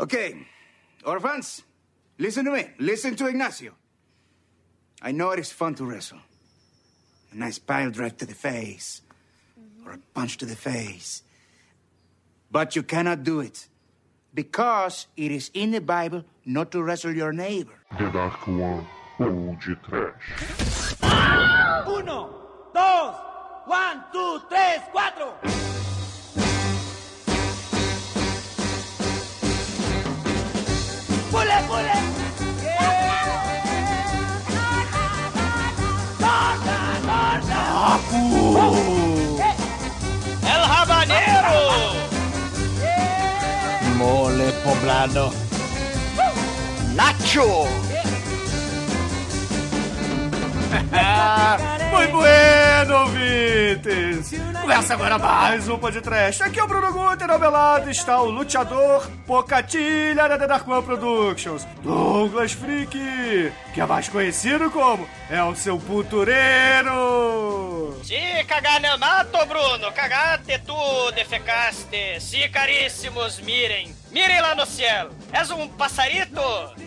Okay, orphans, listen to me. Listen to Ignacio. I know it is fun to wrestle. A nice pile drive to the face, or a punch to the face. But you cannot do it because it is in the Bible not to wrestle your neighbor. The Dark One ou de Trash. Uno, dos, one, two, tres, cuatro. El Habanero! Mole poblano. Nacho! Muito bueno, ouvintes! Começa agora mais um podcast. Aqui é o Bruno Guter, ao meu lado está o luteador Pocatilha da The Dark One Productions, Douglas Freak, que é mais conhecido como é o seu putureiro! Si caganato, Bruno, cagate tu, defecaste. Si, caríssimos, mirem. Mirem lá no céu. És um passarito?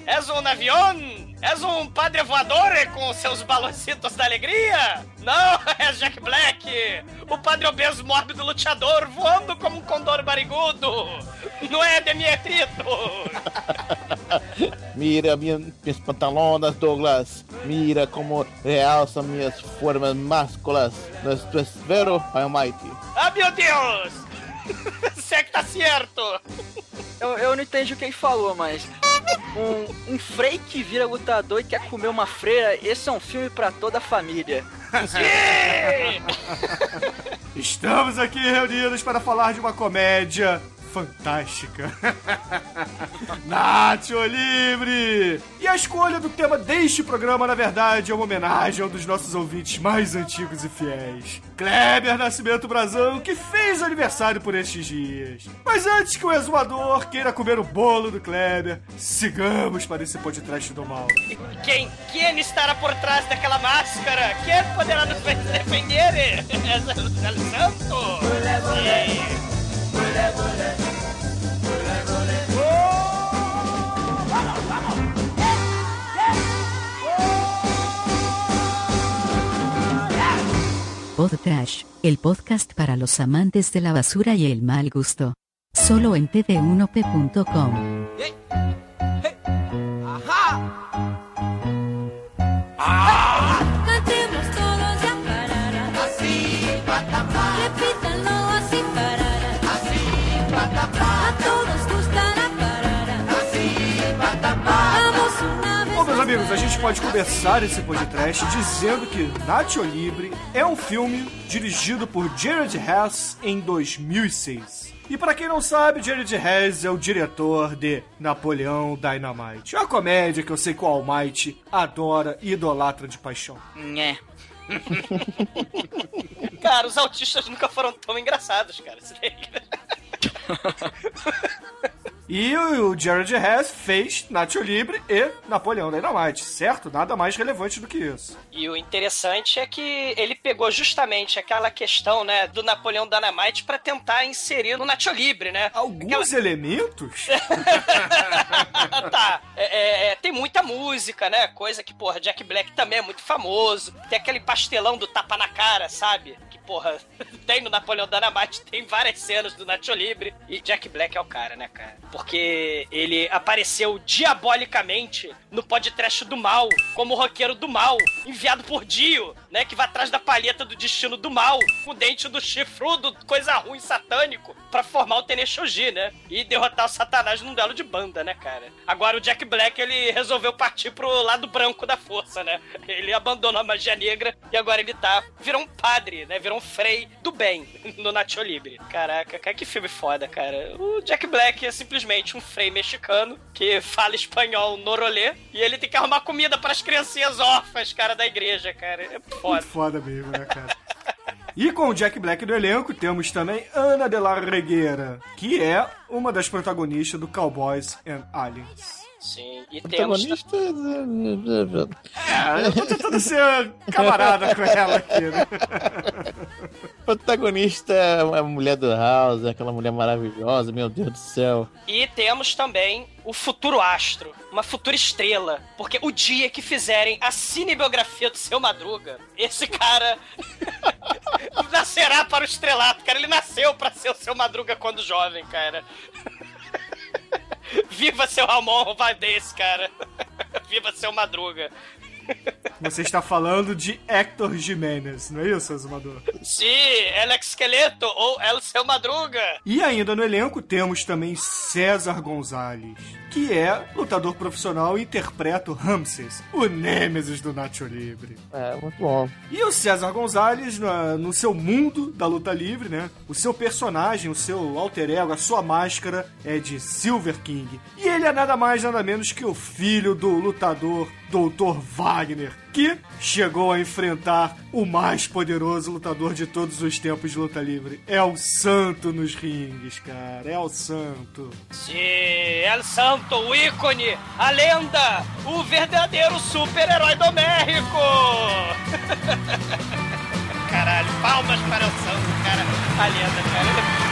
És um avião? És um padre voador com seus baloncitos da alegria? Não, é Jack Black, o padre obeso mórbido luteador voando como um condor barigudo. Não é Demietrito? Mira minha, minhas pantalonas, Douglas. Mira como realçam minhas formas másculas. É vero, Almighty? Ah, meu Deus! Você é que tá certo! Eu, eu não entendi o que ele falou, mas. Um, um frei que vira lutador e quer comer uma freira, esse é um filme pra toda a família. Sim! Estamos aqui reunidos para falar de uma comédia fantástica. Nacho Libre! E a escolha do tema deste programa, na verdade, é uma homenagem a um dos nossos ouvintes mais antigos e fiéis, Kleber Nascimento Brazão, que fez aniversário por estes dias. Mas antes que o exumador queira comer o bolo do Kleber, sigamos para esse podcast do mal. Quem, quem estará por trás daquela máscara? Quem poderá nos defender? É santo? Pod Trash, el podcast para los amantes de la basura y el mal gusto. Solo en td1p.com. Cantemos pode começar esse podcast dizendo que Nacho Libre é um filme dirigido por Jared Hess em 2006. E para quem não sabe, Jared Hess é o diretor de Napoleão Dynamite. É uma comédia que eu sei que o Almighty adora e idolatra de paixão. Nhé. Cara, os autistas nunca foram tão engraçados, cara. Isso daí. E o Jared Hess fez Nacho Libre e Napoleão Dynamite, certo? Nada mais relevante do que isso. E o interessante é que ele pegou justamente aquela questão, né, do Napoleão Dynamite pra tentar inserir no Nacho Libre, né? Alguns elementos? tá, é, é, tem muita música, né? Coisa que, porra, Jack Black também é muito famoso. Tem aquele pastelão do tapa na cara, sabe? Que, porra, tem no Napoleão Dynamite, tem várias cenas do Nacho Libre. E Jack Black é o cara, né, cara? Porque ele apareceu diabolicamente no podcast do mal, como roqueiro do mal, enviado por Dio, né? Que vai atrás da palheta do destino do mal, com o dente do chifrudo, coisa ruim, satânico, pra formar o Teneshoji, né? E derrotar o Satanás num duelo de banda, né, cara? Agora o Jack Black, ele resolveu partir pro lado branco da força, né? Ele abandonou a magia negra e agora ele tá. Virou um padre, né? Virou um frei do bem no Nacho Libre. Caraca, cara, que filme foda, cara. O Jack Black é simplesmente um frei mexicano que fala espanhol no rolê e ele tem que arrumar comida pras criancinhas órfãs, cara, da igreja, cara. É foda. Muito foda mesmo, né, cara? E com o Jack Black no elenco, temos também Ana de la Regueira, que é uma das protagonistas do Cowboys and Aliens. Sim, e temos. Protagonista. É, eu tô tentando ser camarada com ela aqui, né? Protagonista é a mulher do House, aquela mulher maravilhosa, meu Deus do céu. E temos também o futuro astro, uma futura estrela. Porque o dia que fizerem a cinebiografia do seu Madruga, esse cara nascerá para o estrelato, cara. Ele nasceu para ser o seu Madruga quando jovem, cara. Viva seu Ramon Valdez, cara. Viva seu Madruga. Você está falando de Hector Jimenez, não é isso, Azumador? Sim, Alex Esqueleto ou El Seu Madruga. E ainda no elenco temos também César Gonzalez, que é lutador profissional e interpreta o Ramses, o Nêmesis do Nacho Libre. É, muito bom. E o César Gonzalez, no seu mundo da luta livre, né? O seu personagem, o seu alter ego, a sua máscara é de Silver King. E ele é nada mais, nada menos que o filho do lutador Dr. Wagner, que chegou a enfrentar o mais poderoso lutador de todos os tempos de luta livre. É o santo nos rings, cara. É o santo. Sim, El Santo, o ícone, a lenda, o verdadeiro super-herói do México. Caralho, palmas para o Santo, cara. A lenda, cara,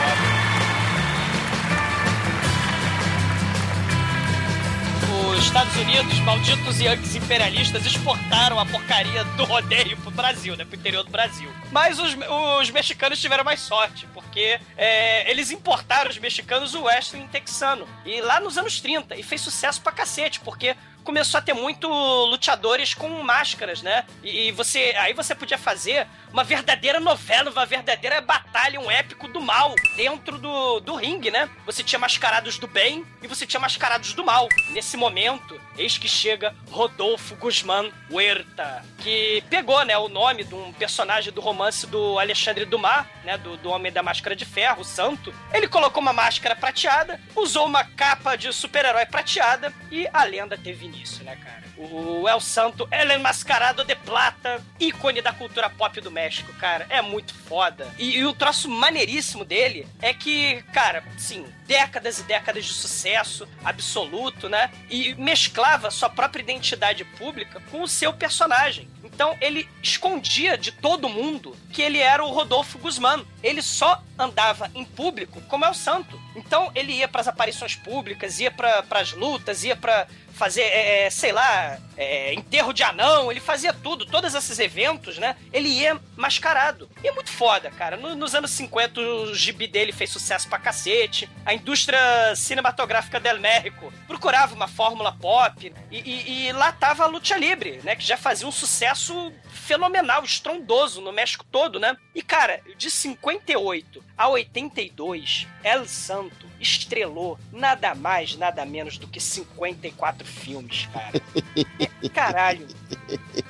Os Estados Unidos, malditos Yankees imperialistas, exportaram a porcaria do rodeio pro Brasil, né? Pro interior do Brasil. Mas os, os mexicanos tiveram mais sorte, porque é, eles importaram os mexicanos o wrestling texano. E lá nos anos 30, e fez sucesso pra cacete, porque começou a ter muito luteadores com máscaras, né? E, e você aí você podia fazer uma verdadeira novela, uma verdadeira batalha, um épico do mal dentro do, do ringue, né? Você tinha mascarados do bem e você tinha mascarados do mal. Nesse momento, eis que chega Rodolfo Guzmán Huerta, que pegou, né, o nome de um personagem do romance do Alexandre Dumas, né, do, do Homem da Máscara de Ferro, o Santo. Ele colocou uma máscara prateada, usou uma capa de super-herói prateada e a lenda teve início, né, cara? O El Santo, ele é mascarado de plata, ícone da cultura pop do México, cara. É muito foda. E, e o troço maneiríssimo dele é que, cara, sim, décadas e décadas de sucesso absoluto, né? E mesclava sua própria identidade pública com o seu personagem. Então ele escondia de todo mundo que ele era o Rodolfo Guzmán. Ele só andava em público como é o santo. Então ele ia para as aparições públicas, ia para as lutas, ia para fazer, é, é, sei lá, é, enterro de anão, ele fazia tudo, todos esses eventos, né? Ele ia mascarado. E é muito foda, cara. No- nos anos 50, o gibi dele fez sucesso pra cacete. A indústria cinematográfica del México procurava uma fórmula pop. E, e- e lá tava a Lucha Libre, né? Que já fazia um sucesso fenomenal, estrondoso no México todo, né? E, cara, de 58 a 82, El Santo estrelou nada mais, nada menos do que 54 filmes, cara. Caralho.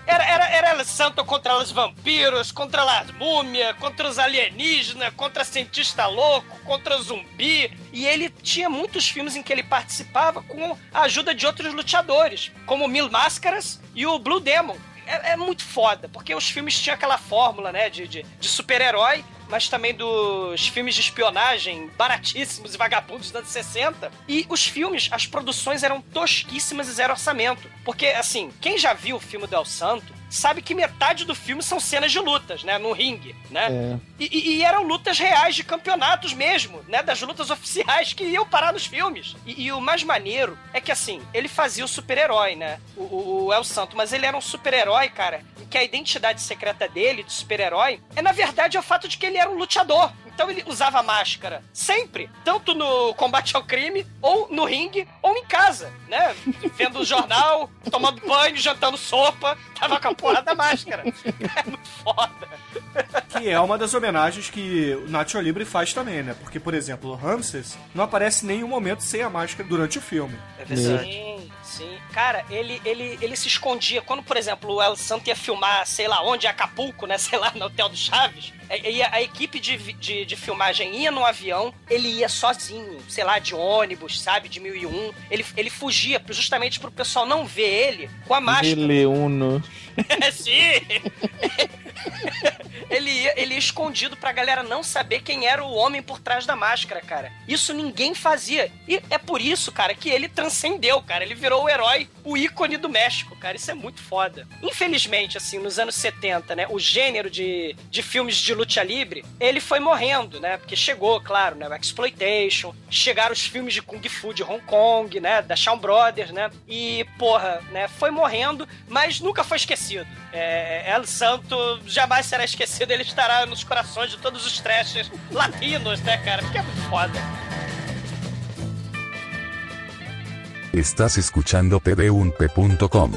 Era, era, era Santo contra os vampiros, contra as múmias, contra os alienígenas, contra cientista louco, contra zumbi. E ele tinha muitos filmes em que ele participava com a ajuda de outros lutadores, como Mil Máscaras e o Blue Demon. É, é muito foda, porque os filmes tinham aquela fórmula, né, de, de, de super-herói, mas também dos filmes de espionagem baratíssimos e vagabundos dos anos 60. E os filmes, as produções eram tosquíssimas e zero orçamento. Porque, assim, quem já viu o filme do El Santo sabe que metade do filme são cenas de lutas, né? No ringue, né? É. E, e- e eram lutas reais de campeonatos mesmo, né? Das lutas oficiais que iam parar nos filmes. E, e o mais maneiro é que, assim, ele fazia o super-herói, né? O, o, o El Santo, mas ele era um super-herói, cara, em que a identidade secreta dele, de super-herói, é na verdade o fato de que ele era um lutador. Então ele usava máscara sempre, tanto no combate ao crime, ou no ringue, ou em casa, né? Vendo o jornal, tomando banho, jantando sopa, tava com a porra da máscara. É muito foda. Que é uma das homenagens que o Nacho Libre faz também, né? Porque, por exemplo, o Ramses não aparece em nenhum momento sem a máscara durante o filme. É verdade. Sim, Cara, ele, ele, ele se escondia. Quando, por exemplo, o El Santo ia filmar, sei lá onde, Acapulco, né? Sei lá, no Hotel do Chaves. é, ia- a equipe de, de, de filmagem ia no avião, ele ia sozinho, sei lá, de ônibus, sabe? De 1001. Ele, ele fugia justamente pro pessoal não ver ele com a máscara. Ele uno. Sim! ele ia, ele ia escondido pra galera não saber quem era o homem por trás da máscara, cara. Isso ninguém fazia. E é por isso, cara, que ele transcendeu, cara. Ele virou o herói, o ícone do México, cara. Isso é muito foda. Infelizmente, assim, nos anos 70, né, o gênero de, de filmes de luta livre, ele foi morrendo, né? Porque chegou, claro, né, o Exploitation, chegaram os filmes de Kung Fu de Hong Kong, né, da Shawn Brothers, né? E, porra, né, foi morrendo, mas nunca foi esquecido. É, El Santo jamais será esquecido, ele estará nos corações de todos os trashers latinos, né, cara? Porque é muito foda. Estás escuchando pd1p.com.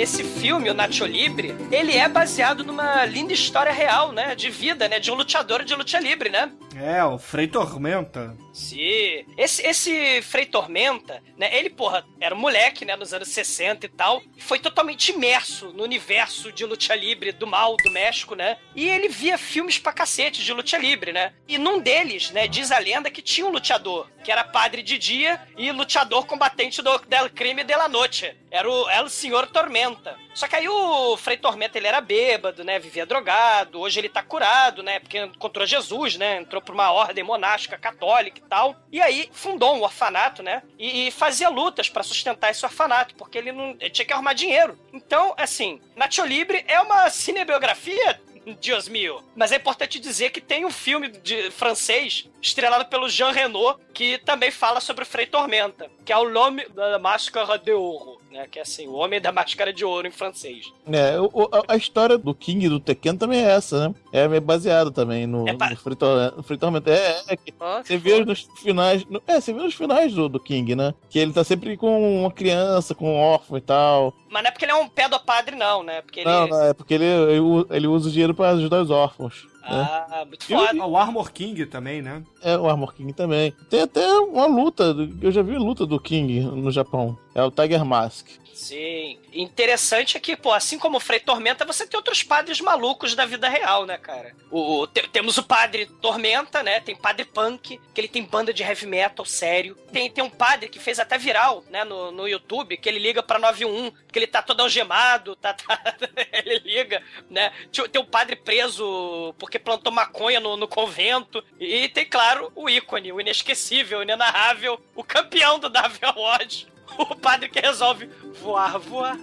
Esse filme, o Nacho Libre, ele é baseado numa linda história real, né? De vida, né? De um lutador de luta livre, né? É, o Frei Tormenta. Sim. Esse, esse Frei Tormenta, né? Ele, porra, era um moleque, né? Nos anos 60 e tal. Foi totalmente imerso no universo de luta livre do mal do México, né? E ele via filmes pra cacete de luta livre, né? E num deles, né? Diz a lenda que tinha um lutador, que era padre de dia e lutador combatente do del crime de la noche. Era o El Senhor Tormenta. Só que aí o Frei Tormenta, ele era bêbado, né? Vivia drogado. Hoje ele tá curado, né? Porque encontrou Jesus, né? Entrou pra uma ordem monástica católica e tal. E aí fundou um orfanato, né? E, e fazia lutas pra sustentar esse orfanato, porque ele não ele tinha que arrumar dinheiro. Então, assim, Nacho Libre é uma cinebiografia Dios mio. Mas é importante dizer que tem um filme de francês estrelado pelo Jean Reno que também fala sobre o Frei Tormenta, que é o L'Homme da Máscara de Ouro, né? Que é assim, o Homem da Máscara de Ouro em francês. É, o- a, a história do King e do Tekken também é essa, né? É meio baseado também no, É pa- no Free Tor- no Free Torment. É, é, que Ó, você vê nos finais. no- é, você vê nos finais do, do King, né? Que ele tá sempre com uma criança, com um órfão e tal. Mas não é porque ele é um pedopadre, não, né? Porque ele. Não, não, é porque ele, ele, ele usa o dinheiro pra ajudar os órfãos. Né? Ah, muito o- foda. O Armor King também, né? É, o Armor King também. Tem até uma luta, eu já vi luta do King no Japão. É o Tiger Mask. Sim. Interessante é que, pô, assim como o Frei Tormenta, você tem outros padres malucos da vida real, né, cara? O, o- te- temos o padre Tormenta, né? Tem padre Punk, que ele tem banda de heavy metal sério. Tem, tem um padre que fez até viral, né, no, no YouTube, que ele liga pra 91, que ele tá todo algemado, tá, tá- ele liga, né? Tem um padre preso porque plantou maconha no, no convento. E tem, claro, o ícone, o inesquecível, o inenarrável, o campeão do Davi Award. O padre que resolve voar, voar,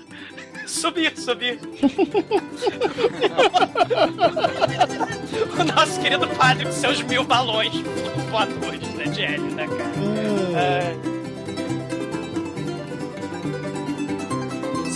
subir, subir. o nosso querido padre com seus mil balões voadores, né, de hélio, né, cara? É,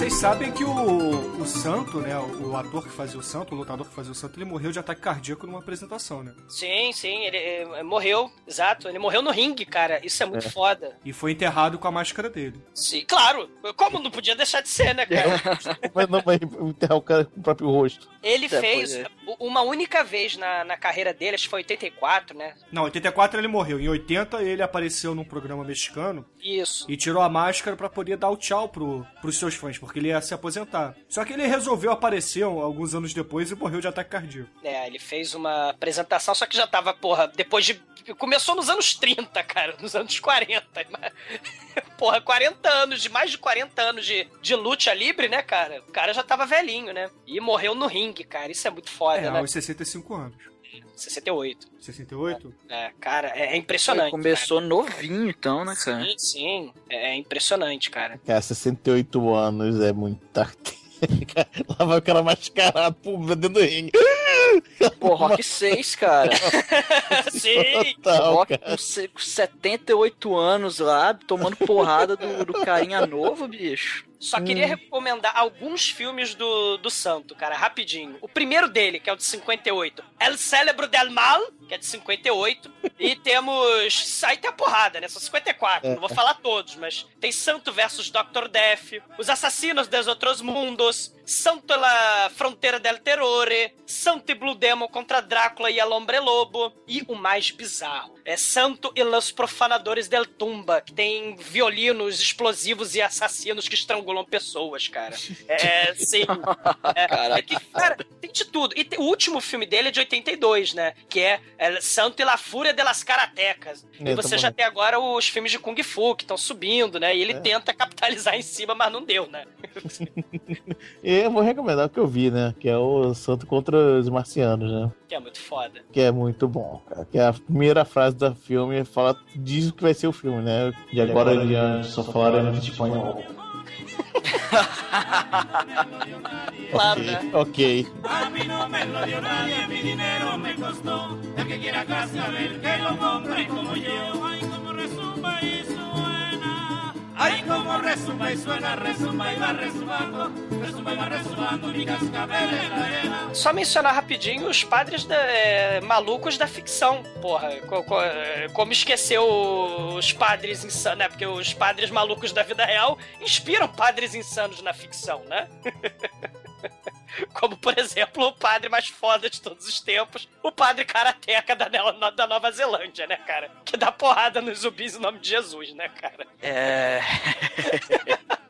Vocês sabem que o, o Santo, né? O ator que fazia o Santo, o lutador que fazia o Santo, ele morreu de ataque cardíaco numa apresentação, né? sim, sim, ele é, morreu, exato. Ele morreu no ringue, cara. Isso é muito foda. E foi enterrado com a máscara dele. Sim, claro. Como não podia deixar de ser, né, cara? Mas não vai enterrar o cara com o próprio rosto. Ele É, fez é. uma única vez na, na carreira dele, acho que foi 84, né? Não, em 84 ele morreu. Em 80 ele apareceu num programa mexicano Isso. e tirou a máscara pra poder dar o tchau pro, pros seus fãs, porque ele ia se aposentar. Só que ele resolveu aparecer alguns anos depois e morreu de ataque cardíaco. É, ele fez uma apresentação, só que já tava, porra, depois de. Começou nos anos 30, cara, nos anos 40. mas- Porra, 40 anos, de mais de 40 anos de, de luta livre, né, cara? O cara já tava velhinho, né? E morreu no ringue, cara. Isso é muito foda, É, né? aos 65 anos. 68. 68? É, cara, é, é Ele impressionante. começou novinho, então, né, cara. cara? Sim, sim. É, é impressionante, cara. Cara, 68 anos é muita. Lá vai o cara mascarado, pô, dentro do ringue. Pô, Rock 6, cara. sim! Total, Rock cara. com 78 anos lá, tomando porrada do, do carinha novo, bicho. Só queria recomendar alguns filmes do, do Santo, cara, rapidinho. O primeiro dele, que é o de 58, El Cérebro del Mal, que é de 58. E temos. Aí tem a porrada, né? São 54, não vou falar todos, mas tem Santo versus Dr. Death, Os Assassinos dos Outros Mundos, Santo la Fronteira del Terrore, Santo e Blue Demon contra Drácula e El Hombre Lobo. E o mais bizarro é Santo e los Profanadores del Tumba, que tem violinos explosivos e assassinos que estrangulam pessoas, cara. É, sim. É, é que, cara, tem de tudo. E tem- o último filme dele é de 82, né? Que é El Santo e la Fúria de la classe karatecas. E É, você já tem agora os filmes de Kung Fu que estão subindo, né? E ele É. tenta capitalizar em cima, mas não deu, né? E eu vou recomendar o que eu vi, né? Que é o Santo contra os Marcianos, né? Que é muito foda. Que é muito bom, cara. Que é a primeira frase do filme fala diz o que vai ser o filme, né? E agora diante só falaremos espanhol. Claro, né? Ok. Que quiera que lo compre como yo. Ay, como resumba y suena. Ay, como resumba y suena, resumba y va resumando. Só mencionar rapidinho os padres da- é, malucos da ficção, porra. Co- co- é, como esquecer os padres insanos, né? Porque os padres malucos da vida real inspiram padres insanos na ficção, né? Como, por exemplo, o padre mais foda de todos os tempos, o padre karateca da, da Nova Zelândia, né, cara? Que dá porrada nos zumbis em nome de Jesus, né, cara? É.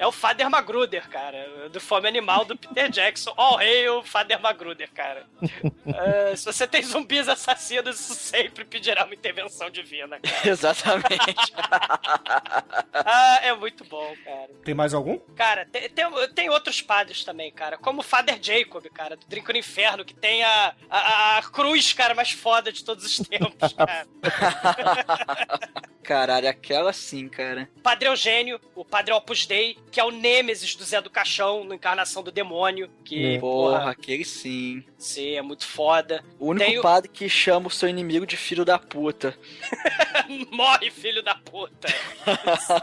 É o Father Magruder, cara, do Fome Animal do Peter Jackson. All hail Father Magruder, cara. É, se você tem zumbis assassinos, isso sempre pedirá uma intervenção divina, cara. Exatamente. Ah, é muito bom, cara. Tem mais algum? Cara, tem, tem, tem outros padres também, cara. Como o Father Jacob, cara, do Drink no Inferno, que tem a, a, a cruz, cara, mais foda de todos os tempos, cara. Caralho, aquela sim, cara. Padre Eugênio, o Padre Opus Dei, que é o Nêmesis do Zé do Caixão, no Encarnação do Demônio. Que, Porra, porra, aquele sim. sim, é muito foda. O único Tem o- padre que chama o seu inimigo de filho da puta. Morre, filho da puta. Sim.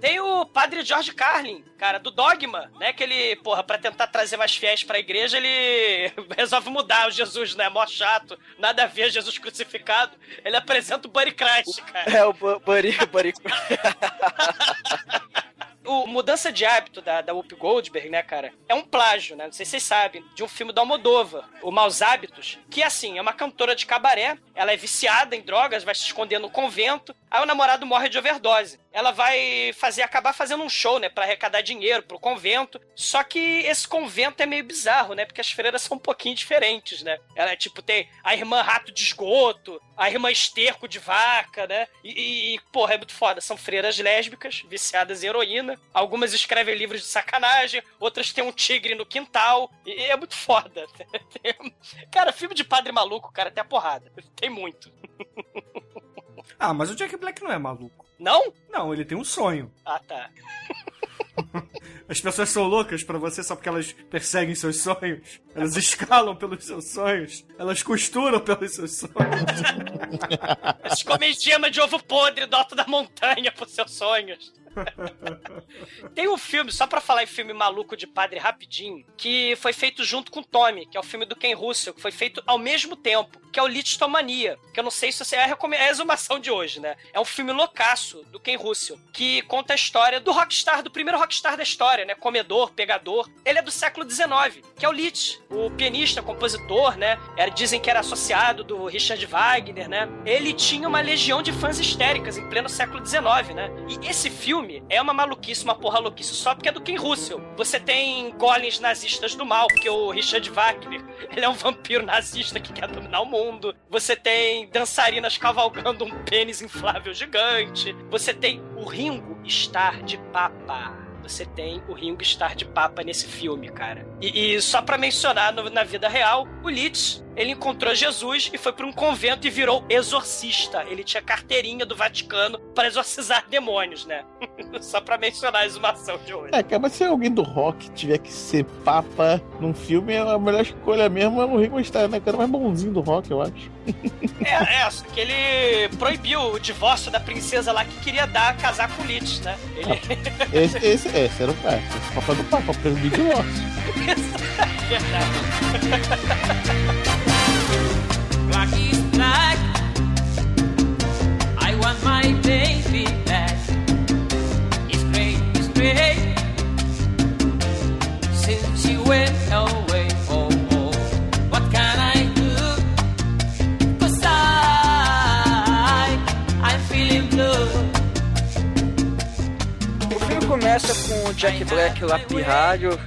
Tem o padre George Carlin, cara, do Dogma, né? Que ele, porra, pra tentar trazer mais fiéis pra igreja, ele resolve mudar o Jesus, né? Mó chato, nada a ver Jesus crucificado. Ele apresenta o Buddy Christ, cara. É, o Bu- Buddy, Buddy. O Mudança de Hábito da, da Whoopi Goldberg, né, cara? É um plágio, né? Não sei se vocês sabem, de um filme do Almodóvar, O Maus Hábitos, que, assim, é uma cantora de cabaré, ela é viciada em drogas, vai se esconder no convento, aí o namorado morre de overdose. Ela vai fazer, acabar fazendo um show, né, pra arrecadar dinheiro pro convento, só que esse convento é meio bizarro, né, porque as freiras são um pouquinho diferentes, né? Ela, tipo, tem a irmã rato de esgoto, a irmã esterco de vaca, né? E, e, porra, é muito foda. São freiras lésbicas, viciadas em heroína. Algumas escrevem livros de sacanagem, outras têm um tigre no quintal. E, e é muito foda. Cara, filme de padre maluco, cara, tem a porrada. Tem muito. Ah, mas o Jack Black não é maluco. Não? Não, ele tem um sonho. Ah, tá. As pessoas são loucas pra você só porque elas perseguem seus sonhos. Elas escalam pelos seus sonhos. Elas costuram pelos seus sonhos. Eles comem gema de ovo podre do alto da montanha pros seus sonhos. Tem um filme, só pra falar em filme maluco de padre rapidinho, que foi feito junto com Tommy, que é o filme do Ken Russell, que foi feito ao mesmo tempo, que é o Lichtomania, que eu não sei se você é é a exumação de hoje, né? É um filme loucaço do Ken Russell, que conta a história do rockstar, do primeiro rockstar da história, né? Comedor, pegador. Ele é do século XIX, que é o Litch, o pianista, compositor, né? Era, dizem que era associado do Richard Wagner, né? Ele tinha uma legião de fãs histéricas em pleno século XIX, né? E esse filme é uma maluquice, uma porra louquice, só porque é do Ken Russell. Você tem golems nazistas do mal, porque o Richard Wagner, ele é um vampiro nazista que quer dominar o mundo. Você tem dançarinas cavalgando um pênis inflável gigante. Você tem o Ringo Starr de Papa. Você tem o Ringo Starr de Papa nesse filme, cara. E, e só pra mencionar, no- na vida real, o Litz, ele encontrou Jesus e foi pra um convento e virou exorcista. Ele tinha carteirinha do Vaticano pra exorcizar demônios, né? só pra mencionar a exumação de hoje. É, mas se alguém do rock tiver que ser papa num filme, a melhor escolha mesmo é o Ringo Starr, né? cara mais bonzinho do rock, eu acho. É, é, só que ele proibiu o divórcio da princesa lá que queria dar casar com o Litz, né? Ele... Esse, esse, esse era o cara. Esse papa do papa, proibido de divórcio. Black começa com o Jack Black lá pirralho,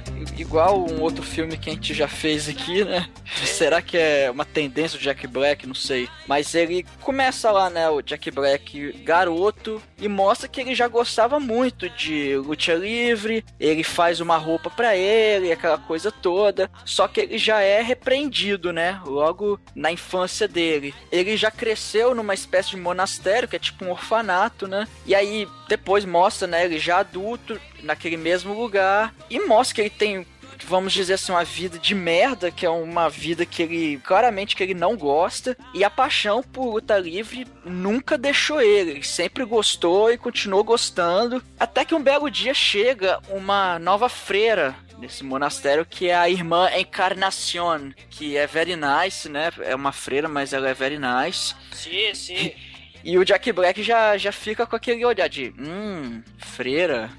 igual um outro filme que a gente já fez aqui, né? Será que é uma tendência do Jack Black? Não sei. Mas ele começa lá, né, o Jack Black garoto e mostra que ele já gostava muito de luta livre. Ele faz uma roupa pra ele, aquela coisa toda. Só que ele já é repreendido, né? Logo na infância dele. Ele já cresceu numa espécie de monastério, que é tipo um orfanato, né? E aí depois mostra, né, ele já adulto naquele mesmo lugar e mostra que ele tem vamos dizer assim, uma vida de merda, que é uma vida que ele, claramente que ele não gosta, e a paixão por luta livre nunca deixou ele, ele sempre gostou e continuou gostando, até que um belo dia chega uma nova freira nesse monastério que é a irmã Encarnacion, que é very nice, né? É uma freira, mas ela é very nice. Sim, sim. E o Jack Black já, já fica com aquele olhar de, hum, freira,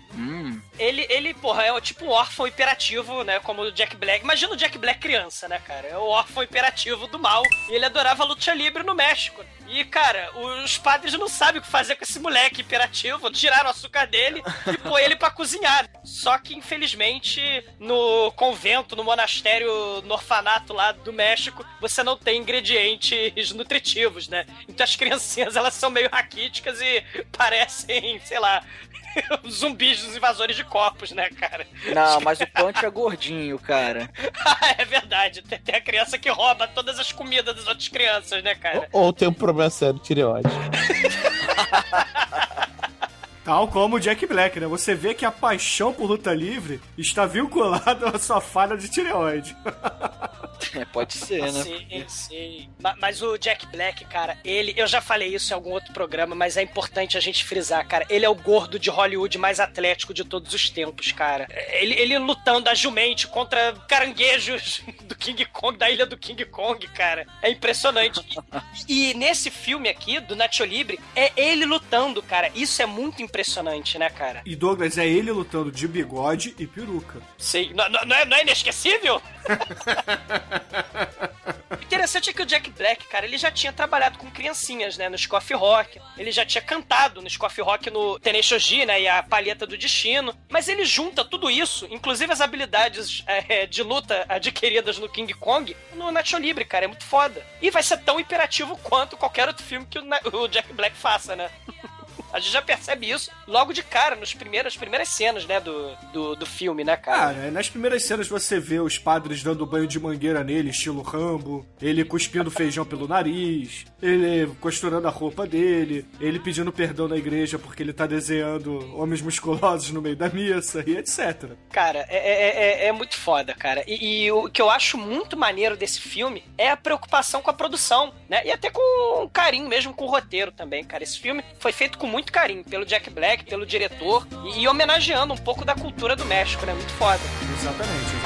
Ele, ele, porra, é tipo um órfão hiperativo, né? Como o Jack Black. Imagina o Jack Black criança, né, cara? É o órfão hiperativo do mal. E ele adorava luta livre no México. E, cara, os padres não sabem o que fazer com esse moleque hiperativo. Tiraram o açúcar dele e pôr ele pra cozinhar. Só que, infelizmente, no convento, no monastério, no orfanato lá do México, você não tem ingredientes nutritivos, né? Então as criancinhas, elas são meio raquíticas e parecem, sei lá, zumbis dos invasores de corpos, né, cara? Não, mas o Punch é gordinho, cara. Ah, é verdade. Tem, tem a criança que rouba todas as comidas das outras crianças, né, cara? Ou tem um problema sério de tireoide. Tal como o Jack Black, né? Você vê que a paixão por luta livre está vinculada à sua falha de tireoide. É, pode ser, né? Sim, sim. Ma- Mas o Jack Black, cara, ele. Eu já falei isso em algum outro programa, mas é importante a gente frisar, cara. Ele é o gordo de Hollywood mais atlético de todos os tempos, cara. Ele, ele lutando agilmente contra caranguejos do King Kong, da ilha do King Kong, cara. É impressionante. E, e nesse filme aqui, do Nacho Libre, é ele lutando, cara. Isso é muito impressionante, né, cara? E Douglas é ele lutando de bigode e peruca. Sim. Não, não- não é, não é inesquecível? Interessante é que o Jack Black, cara, ele já tinha trabalhado com criancinhas, né, no Scoff Rock. Ele já tinha cantado no Scoff Rock no Tenacious G, né, e a Palheta do Destino. Mas ele junta tudo isso, inclusive as habilidades é, de luta adquiridas no King Kong, no Nacho Libre, cara. É muito foda. E vai ser tão imperativo quanto qualquer outro filme que o Jack Black faça, né? A gente já percebe isso logo de cara, nos primeiros, nas primeiras cenas, né, do, do, do filme, né, cara? Cara, nas primeiras cenas você vê os padres dando banho de mangueira nele, estilo Rambo, ele cuspindo feijão pelo nariz, ele costurando a roupa dele, ele pedindo perdão na igreja porque ele tá desenhando homens musculosos no meio da missa e etc. Cara, é, é, é, é muito foda, cara. E, e o que eu acho muito maneiro desse filme é a preocupação com a produção, né? E até com carinho mesmo com o roteiro também, cara. Esse filme foi feito com muito carinho pelo Jack Black, pelo diretor, e, e homenageando um pouco da cultura do México, né? Muito foda. Exatamente,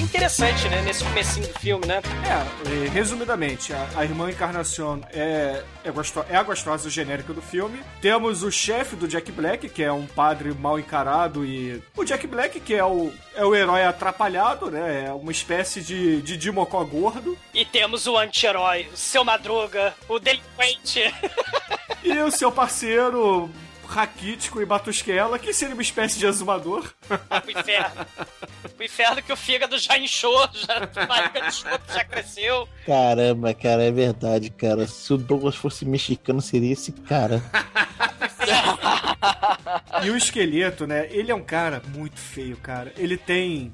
bem interessante, né? Nesse comecinho do filme, né? É, resumidamente, a, a irmã Encarnacion é, é, gosto, é a gostosa genérica do filme. Temos o chefe do Jack Black, que é um padre mal encarado, e o Jack Black, que é o, é o herói atrapalhado, né? É uma espécie de, de Dimocó gordo. E temos o anti-herói, o seu Madruga, o delinquente. E o seu parceiro raquítico e batusquela, que seria uma espécie de exumador. o inferno. O inferno que o fígado já inchou, já, a barriga de chope já cresceu. Caramba, cara, é verdade, cara. Se o Douglas fosse mexicano, seria esse cara. E o esqueleto, né? Ele é um cara muito feio, cara. Ele tem.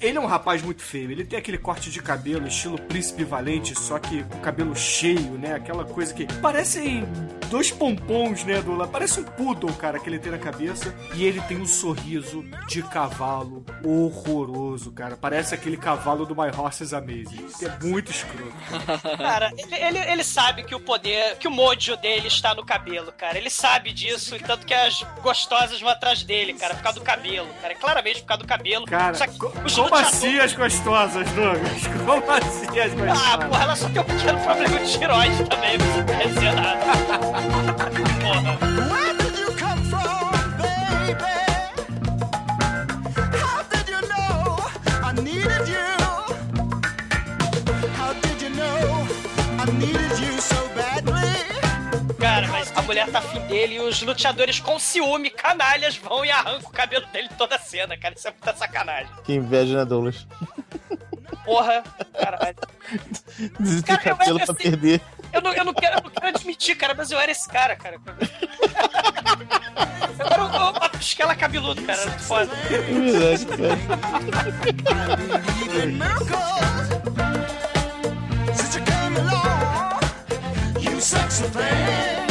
Ele é um rapaz muito feio. Ele tem aquele corte de cabelo, estilo príncipe valente, só que com cabelo cheio, né? Aquela coisa que parecem dois pompons, né, do Parece um poodle, cara, que ele tem na cabeça. E ele tem um sorriso de cavalo horroroso, cara. Parece aquele cavalo do My Horse is Amazing. É muito escroto. Cara, ele, ele, ele sabe que o poder, que o mojo dele está no cabelo, cara. Ele sabe disso, e tanto que as gostosas vão atrás dele, cara, por causa do cabelo, cara. É claramente por causa do cabelo. Cara, os como lutadores- assim as gostosas, Douglas? Como assim as gostosas? Ah, porra, ela só tem um pequeno problema de tiroide também, não quer dizer nada. Porra. Where did you come from, baby? How did you know I needed you? How did you know I needed you so badly? Cara, mas a mulher tá afim dele e os luteadores com ciúme, canalhas, vão e arrancam o cabelo dele toda a cena, cara. Isso é muita sacanagem. Que inveja, né, Douglas? Porra, caralho. Desiste Cara, do eu cabelo pra assim- perder. Eu não, eu, não quero, eu não quero admitir, cara, mas eu era esse cara, cara. Eu era o, o Patusquela cabeludo, cara. Era foda. É verdade, cara. Since you came along. You sexy thing.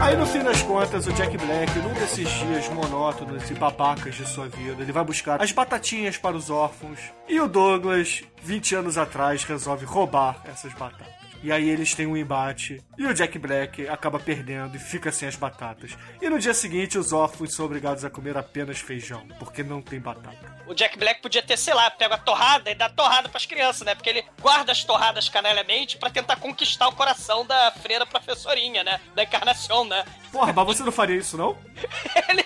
Aí no fim das contas, o Jack Black, num desses dias monótonos e babacas de sua vida, ele vai buscar as batatinhas para os órfãos. E o Douglas, 20 anos atrás, resolve roubar essas batatas. E aí eles têm um embate e o Jack Black acaba perdendo e fica sem as batatas. E no dia seguinte, os órfãos são obrigados a comer apenas feijão, porque não tem batata. O Jack Black podia ter, sei lá, pego a torrada e dá torrada pras crianças, né? Porque ele guarda as torradas canalhamente pra tentar conquistar o coração da freira professorinha, né? Da encarnação, né? Porra, mas você não faria isso, não? Ele.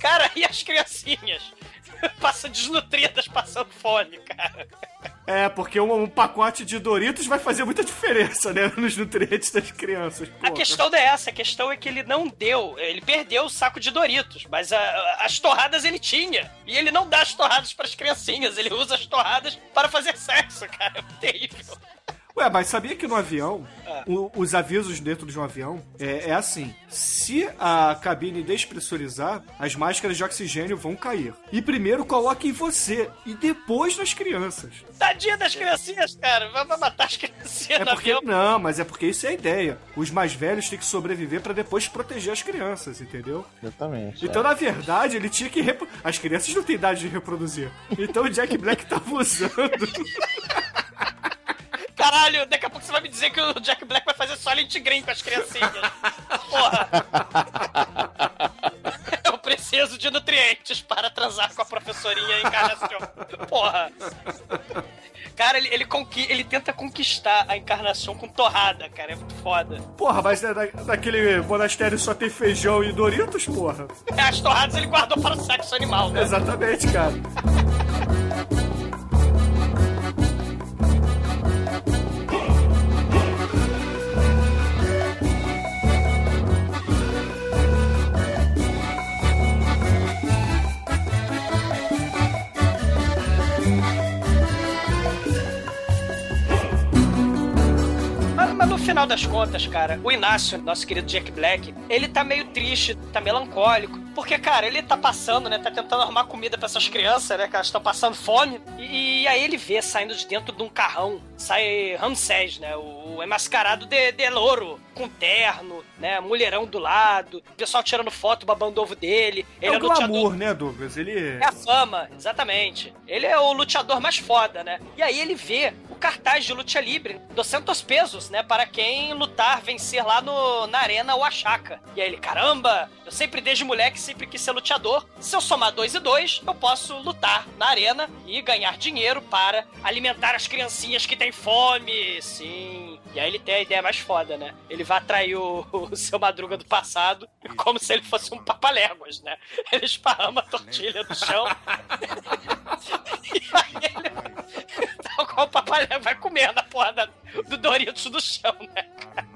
Cara, e as criancinhas? Passa desnutridas, passando fome, cara. É, porque um, um pacote de Doritos vai fazer muita diferença, né? Nos nutrientes das crianças. A questão não é essa, a questão é que ele não deu, ele perdeu o saco de Doritos, mas a- as torradas ele tinha. E ele não dá as torradas pras criancinhas, ele usa as torradas para fazer sexo, cara. É terrível. Ué, mas sabia que no avião, Ah. o- os avisos dentro de um avião é, é assim: se a cabine despressurizar, as máscaras de oxigênio vão cair. E primeiro coloque em você e depois nas crianças. Tadinha das criancinhas, cara. Vai matar as criancinhas É no porque avião. não, mas é porque isso é a ideia. Os mais velhos têm que sobreviver pra depois proteger as crianças, entendeu? Exatamente. Então, é. na verdade, ele tinha que. repro- As crianças não têm idade de reproduzir. Então o Jack Black tava usando. Caralho, daqui a pouco você vai me dizer que o Jack Black vai fazer Silent Green com as criancinhas. Porra. Eu preciso de nutrientes para transar com a professorinha encarnação. Porra. Cara, ele, ele, conqui- ele tenta conquistar a encarnação com torrada, cara. É muito foda. Porra, mas né, na- naquele monastério só tem feijão e Doritos, porra. As torradas ele guardou para o sexo animal, né? Exatamente, cara. Final das contas, cara, o Inácio, nosso querido Jack Black, ele tá meio triste, tá melancólico. Porque, cara, ele tá passando, né? Tá tentando arrumar comida pra essas crianças, né? Que elas estão passando fome. E, e aí ele vê saindo de dentro de um carrão, sai Ramsés, né? O emascarado de, de louro, com terno, né? Mulherão do lado, o pessoal tirando foto, babando o ovo dele. É Ele o é, luteador glamour, né, Douglas? Ele. é a fama, exatamente. Ele é o luteador mais foda, né? E aí ele vê o cartaz de luta livre, 200 pesos, né? Para quem lutar, vencer lá no, na arena Oaxaca. E aí ele, caramba, eu sempre desde moleque, sempre quis ser luteador. Se eu somar dois e dois, eu posso lutar na arena e ganhar dinheiro para alimentar as criancinhas que têm fome. Sim. E aí ele tem a ideia mais foda, né? Ele vai atrair o, o seu Madruga do passado como se ele fosse um papaléguas, né? Ele esparrama a tortilha no chão. e aí ele, tal qual o papaléguas, vai comendo a porra da- do Doritos do chão, né? Cara,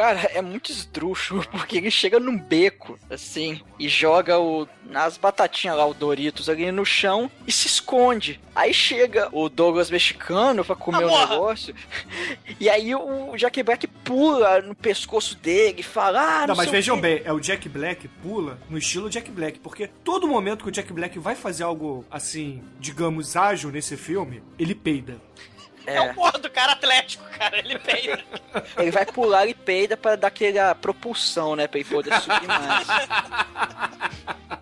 é muito esdrúxulo, porque ele chega num beco, assim, e joga o, as batatinhas lá, o Doritos, ali no chão e se esconde. Aí chega o Douglas mexicano pra comer Ah, o negócio, e aí o Jack Black pula no pescoço dele e fala: Ah, não, Não, mas sei o vejam quê." bem, é o Jack Black pula no estilo Jack Black, porque todo momento que o Jack Black vai fazer algo assim, digamos, ágil nesse filme, ele peida. É, o porra do cara atlético, cara. Ele peida. Ele vai pular e peida pra dar aquela propulsão, né? Pra ele poder subir mais.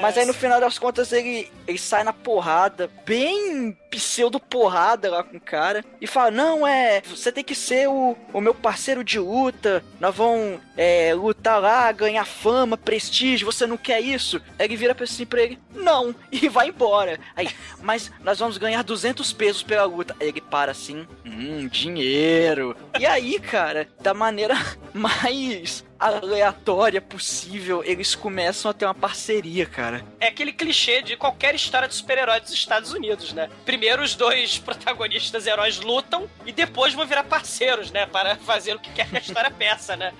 Mas aí no final das contas ele, ele sai na porrada, bem pseudo porrada lá com o cara, e fala: Não, é, você tem que ser o, o meu parceiro de luta, nós vamos é, lutar lá, ganhar fama, prestígio, você não quer isso? Aí ele vira assim pra ele: Não, e vai embora. Aí, mas nós vamos ganhar 200 pesos pela luta. Aí ele para assim: Hum, dinheiro. E aí, cara, da maneira mais aleatória possível, eles começam a ter uma parceria, cara. É aquele clichê de qualquer história de super-herói dos Estados Unidos, né? Primeiro os dois protagonistas heróis lutam e depois vão virar parceiros, né? Para fazer o que quer que a história peça, né?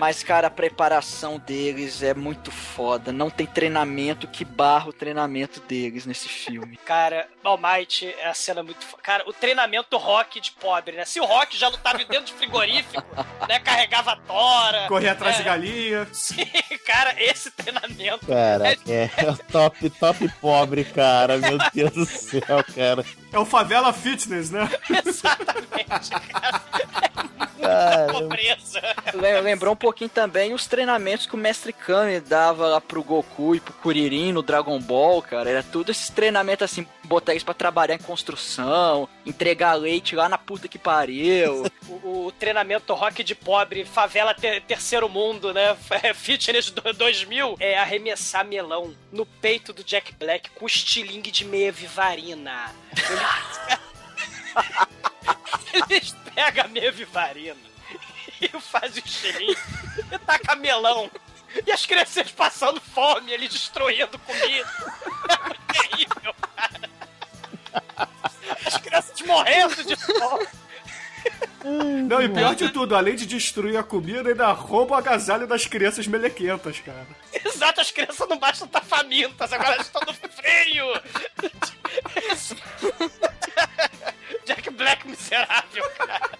Mas, cara, a preparação deles é muito foda. Não tem treinamento que barra o treinamento deles nesse filme. Cara, Almighty é a cena muito. fo- Cara, o treinamento Rock de pobre, né? Se o Rock já lutava dentro de frigorífico, né? Carregava tora. Correr atrás é, de galinha. Sim, cara, esse treinamento. Cara, é- é o top, top pobre, cara. Meu Deus do céu, cara. É o Favela Fitness, né? Exatamente, cara. Cara, Pobreza. Le- Lembrou um pouquinho também os treinamentos que o Mestre Kami dava lá pro Goku e pro Kuririn no Dragon Ball, cara. Era tudo esses treinamentos assim, botar eles pra trabalhar em construção, entregar leite lá na puta que pariu. O, o treinamento rock de pobre, favela ter- terceiro mundo, né? Fitness do- 2000 é arremessar melão no peito do Jack Black com estilingue de meia vivarina. Eles, eles pegam a meia vivarina e fazem o estilingue e taca melão. E as crianças passando fome, eles destruindo comida. É terrível, cara. As crianças morrendo de fome. Não, e pior de tudo, além de destruir a comida, ainda rouba o agasalho das crianças melequentas, cara. Exato, as crianças não bastam estar famintas, agora elas estão no frio. Jack Black miserável, cara.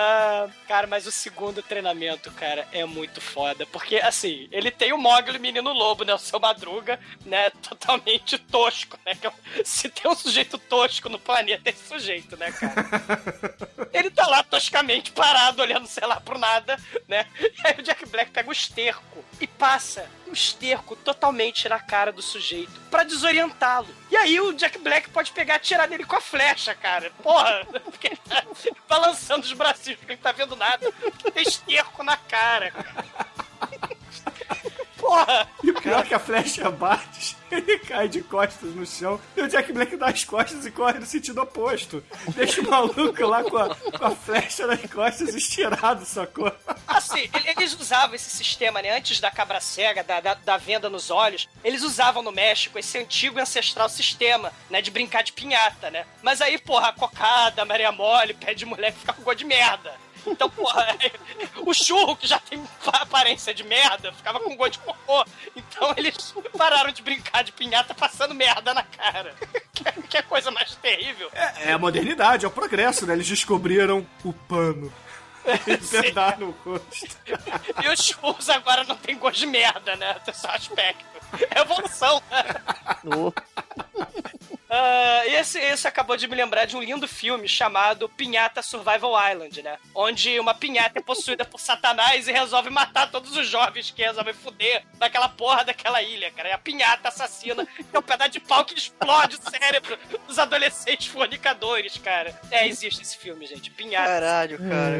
Ah, cara, mas o segundo treinamento, cara, é muito foda. Porque, assim, ele tem o Mogli, menino lobo, né? O seu Madruga, né? Totalmente tosco, né? que é um- Se tem um sujeito tosco no planeta, é esse sujeito, né, cara? Ele tá lá toscamente parado, olhando, sei lá, pro nada, né? E aí o Jack Black pega o esterco e passa o esterco totalmente na cara do sujeito pra desorientá-lo. E aí o Jack Black pode pegar e atirar nele com a flecha, cara. Porra, porque ele tá balançando os bracinhos, ele não tá vendo nada. Tem esterco na cara. Porra! E o pior é que a flecha bate, ele cai de costas no chão, e o Jack Black dá as costas e corre no sentido oposto. Deixa o maluco lá com a, com a flecha nas costas estirado, sacou? Assim, ele- eles usavam esse sistema, né? Antes da cabra cega, da, da, da venda nos olhos, eles usavam no México esse antigo e ancestral sistema, né? De brincar de pinhata, né? Mas aí, porra, a cocada, a Maria Mole, pé de moleque fica com gosto de merda. Então, porra, o churro, que já tem aparência de merda, ficava com gosto de cocô. Então eles pararam de brincar de pinhata passando merda na cara. Que, que é coisa mais terrível. É a modernidade, é o progresso, né? Eles descobriram o pano. E dar no rosto. E os churros agora não tem gosto de merda, né? Tem só aspecto. É evolução. Ô, Ah, esse, esse acabou de me lembrar de um lindo filme chamado Pinhata Survival Island, né? Onde uma pinhata é possuída por Satanás e resolve matar todos os jovens que resolvem fuder naquela porra daquela ilha, cara. É a pinhata assassina, que é um pedaço de pau que explode o cérebro dos adolescentes fornicadores, cara. É, existe esse filme, gente. Pinhata. Caralho, cara.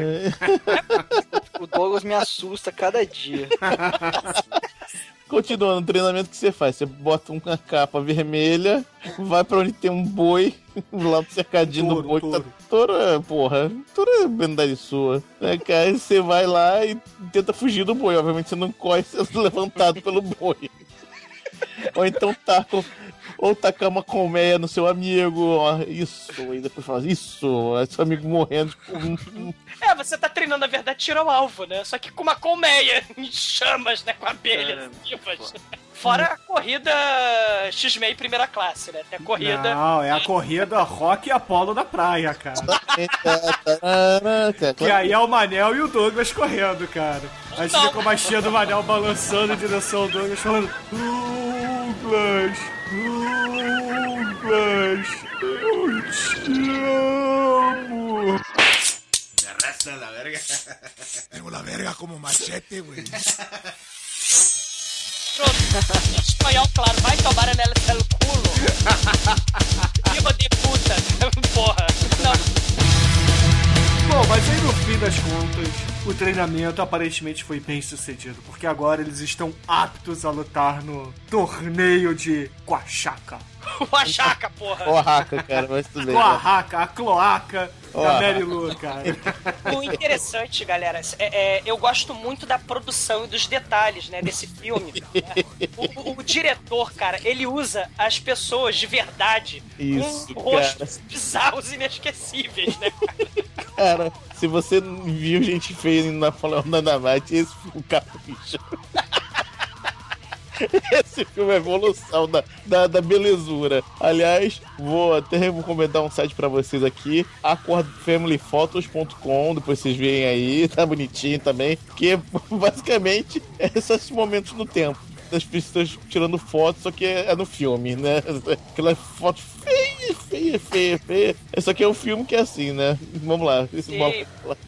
O Douglas me assusta cada dia. Continuando o treinamento que você faz, você bota uma capa vermelha, vai pra onde tem um boi, lá no cercadinho do Touro, boi, touro. tá touro, é, porra, touro é verdade sua. Né, cara? Você vai lá e tenta fugir do boi, obviamente você não corre sendo levantado pelo boi. Ou então tá com, ou tacar uma colmeia no seu amigo, ó, isso, e depois fala, isso, aí seu amigo morrendo, tipo, É, você tá treinando, na verdade, tiro ao alvo, né? Só que com uma colmeia em chamas, né? Com abelhas vivas. Fora a corrida X-Men primeira classe, né? Tem a corrida. Não, é a corrida Rock e Apolo da praia, cara. Caraca, Que aí é o Manel e o Douglas correndo, cara. Aí você vê como a chia do Manel balançando em direção ao Douglas, falando: Douglas, Amo. Arrasa la verga. Tengo la verga como machete, güey. Espanhol, claro, vai tomar nela pelo culo. Filho de puta. Porra. Não, Bom, mas aí no fim das contas, o treinamento aparentemente foi bem sucedido, porque agora eles estão aptos a lutar no torneio de Quachaca. o Achaca, porra. Oaxaca, cara, mas tudo bem. Cloaca, a cloaca da. Mary Lou, cara. O interessante, galera, é, é, eu gosto muito da produção e dos detalhes, né, desse filme. né? O, o- o diretor, cara, ele usa as pessoas de verdade Isso, com rostos cara. bizarros e inesquecíveis, né? Cara, se você viu gente feia indo na Falando da Mate, esse foi o capricho. Esse filme é evolução da, da, da belezura. Aliás, vou até recomendar um site pra vocês aqui, acordfamilyphotos.com, depois vocês veem aí, tá bonitinho também, que é basicamente esses momentos no tempo. Das pessoas tirando fotos, só que é no filme, né? Aquela foto feia, feia, feia, feia. Esse aqui é um filme que é assim, né? Vamos lá. Esse Sim. mal-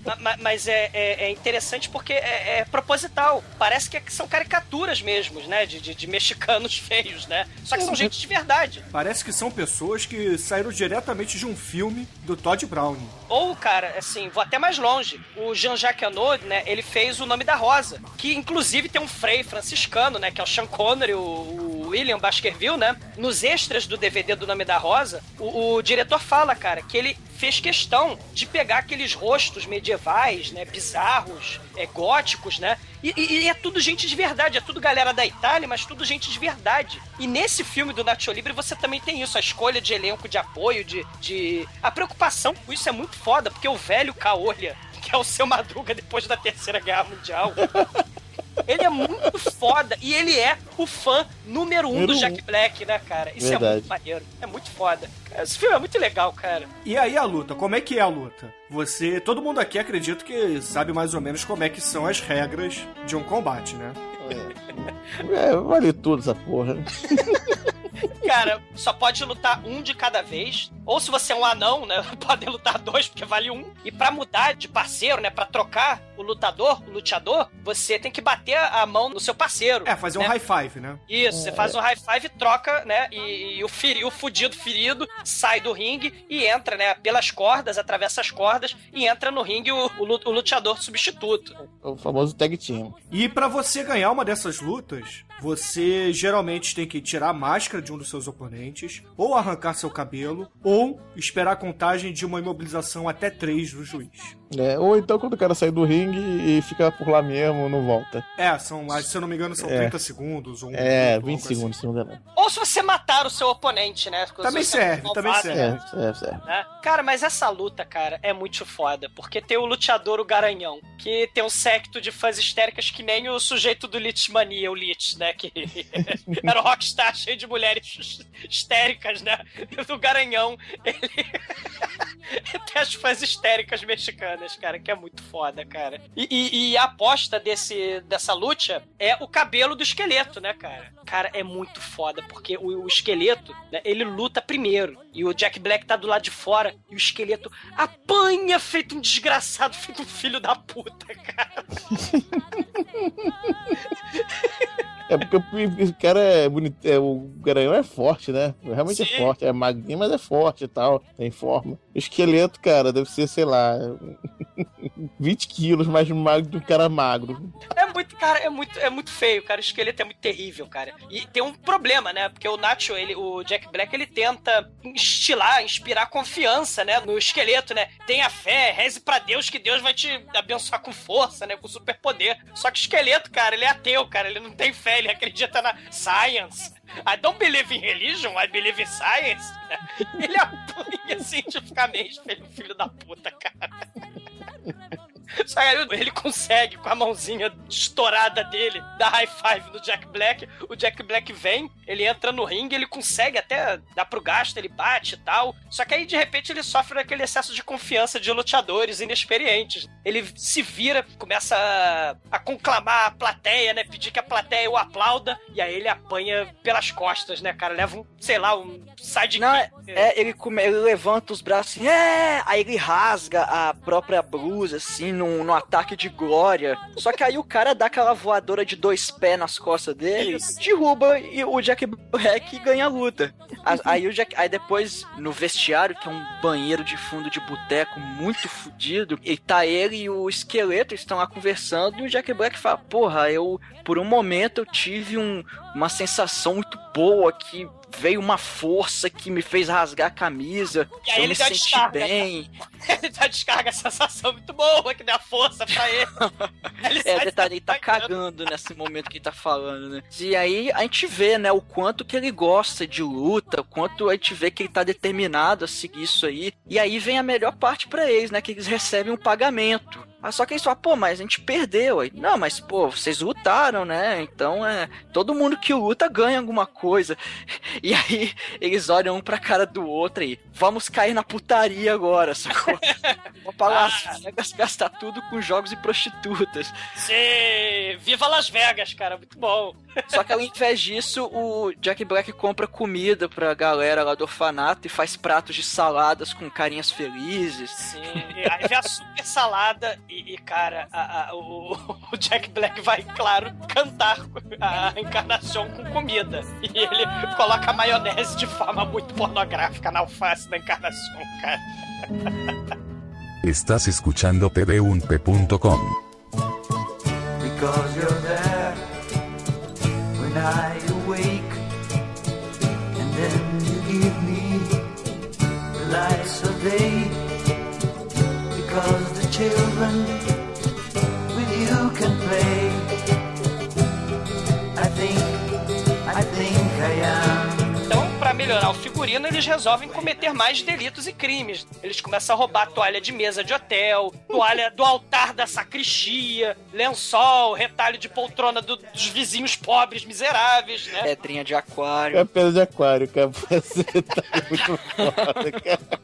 Ma- ma- Mas é, é- é interessante porque é, é proposital. Parece que são caricaturas mesmo, né? De, de- de mexicanos feios, né? Só que são gente de verdade. Parece que são pessoas que saíram diretamente de um filme do Todd Browning. Ou, cara, assim, vou até mais longe. O Jean-Jacques Annaud, né, ele fez O Nome da Rosa, que inclusive tem um frei franciscano, né, que é o Sean Connery, o, o William Baskerville, né? Nos extras do DVD do Nome da Rosa, o, o diretor fala, cara, que ele fez questão de pegar aqueles rostos medievais, né, bizarros, é, góticos, né? E, e- e é tudo gente de verdade, é tudo galera da Itália, mas tudo gente de verdade. E nesse filme do Nacho Libre você também tem isso, a escolha de elenco de apoio, de, de... A preocupação com isso é muito foda, porque o velho Caolha, que é o seu Madruga depois da Terceira Guerra Mundial... Ele é muito foda e ele é o fã número um Número do um. Jack Black, né, cara? Isso é Verdade. muito maneiro. É muito foda. Esse filme é muito legal, cara. E aí a luta, como é que é a luta? Você, todo mundo aqui acredito que sabe mais ou menos como é que são as regras de um combate, né? É, vale tudo essa porra. Cara, só pode lutar um de cada vez. Ou se você é um anão, né? Pode lutar dois, porque vale um. E pra mudar de parceiro, né? Pra trocar o lutador, o luteador, você tem que bater a mão no seu parceiro. É, fazer um né? high five, né? Isso, você faz um high five, troca, né? E, e o, feri, o fudido ferido sai do ringue e entra, né? Pelas cordas, atravessa as cordas e entra no ringue o, o, o luteador substituto. O famoso tag team. E pra você ganhar uma dessas lutas, você geralmente tem que tirar a máscara de um dos seus oponentes, ou arrancar seu cabelo, ou esperar a contagem de uma imobilização até três do juiz. É, ou então quando o cara sai do ringue e fica por lá mesmo, não volta. É, são, se eu não me engano, são É. 30 segundos. Ou um É, minuto, 20 algo assim. segundos, se não me engano. Ou se você matar o seu oponente, né? Se Também serve, também serve. É, é, é. né? Cara, mas essa luta, cara, é muito foda. Porque tem o luteador, o Garanhão, que tem um secto de fãs histéricas que nem o sujeito do Lich Mania, o Lich, né? Que era o rockstar cheio de mulheres histéricas, né? E o Garanhão, ele tem as fãs histéricas mexicanas, cara, que é muito foda, cara. E, e- e a aposta desse, dessa luta é o cabelo do esqueleto, né, cara? Cara, é muito foda, porque o, o esqueleto, né, ele luta primeiro. E o Jack Black tá do lado de fora e o esqueleto apanha feito um desgraçado, feito um filho da puta, cara. É porque o o cara é bonito. É, o garanhão é forte, né? Realmente Sim. é forte. É magrinho, mas é forte e tal. Tem forma. Esqueleto, cara, deve ser, sei lá, 20 quilos mais magro do que um cara magro. É muito, cara, é muito, é muito feio, cara. O esqueleto é muito terrível, cara. E tem um problema, né? Porque o Nacho, ele, o Jack Black, ele tenta instilar, inspirar confiança, né? No esqueleto, né? Tenha fé, reze pra Deus que Deus vai te abençoar com força, né? Com superpoder. Só que o esqueleto, cara, ele é ateu, cara. Ele não tem fé, ele acredita na science. I don't believe in religion, I believe in science. Ele apanha cientificamente, filho, filho da puta, cara. Aí ele consegue, com a mãozinha estourada dele, dar high five no Jack Black. O Jack Black vem, ele entra no ringue, ele consegue até dar pro gasto, ele bate e tal. Só que aí, de repente, ele sofre daquele excesso de confiança de lutadores inexperientes. Ele se vira, começa a, a conclamar a plateia, né? Pedir que a plateia o aplauda. E aí ele apanha pelas costas, né, cara? Leva um, sei lá, um sidekick. Não, é, é, ele, come, ele levanta os braços assim, é! Aí ele rasga a própria blusa, assim, num, num ataque de glória. Só que aí o cara dá aquela voadora de dois pés nas costas dele, derruba e o Jack Black ganha a luta. Aí, o Jack, aí depois, no vestiário, que é um banheiro de fundo de boteco muito fudido, e tá ele e o esqueleto estão lá conversando, e o Jack Black fala, porra, eu, por um momento eu tive um- uma sensação muito boa que veio uma força que me fez rasgar a camisa, E aí eu ele me dá senti descarga, bem. Ele dá descarga, a sensação muito boa, que dá força pra ele. Ele É, detalhe, ele tá cagando nesse momento que ele tá falando, né? E aí a gente vê, né, o quanto que ele gosta de luta, o quanto a gente vê que ele tá determinado a seguir isso aí. E aí vem a melhor parte pra eles, né, que eles recebem um pagamento. Ah, só que eles falam, pô, mas a gente perdeu. Aí, não, mas, pô, vocês lutaram, né? Então, é. Todo mundo que luta ganha alguma coisa. E aí, eles olham um pra cara do outro aí. Vamos cair na putaria agora, sacou? Vamos pra Las Vegas gastar tudo com jogos e prostitutas. Sim, viva Las Vegas, cara, muito bom. Só que ao invés disso, o Jack Black compra comida pra galera lá do orfanato e faz pratos de saladas com carinhas felizes. Sim, e aí vem a super salada e, e, cara, a- a- o, o Jack Black vai, claro, cantar a encarnação com comida. E ele coloca a maionese de forma muito pornográfica na alface da encarnação, cara. Estás escuchando pb1p.com. because you're there when I awake, and then you give me the lights of day. Because the children melhorar o figurino, eles resolvem cometer mais delitos e crimes. Eles começam a roubar toalha de mesa de hotel, toalha do altar da sacristia, lençol, retalho de poltrona do- dos vizinhos pobres, miseráveis, né? Pedrinha de aquário. É pedra de aquário, cara. Você tá muito foda, cara.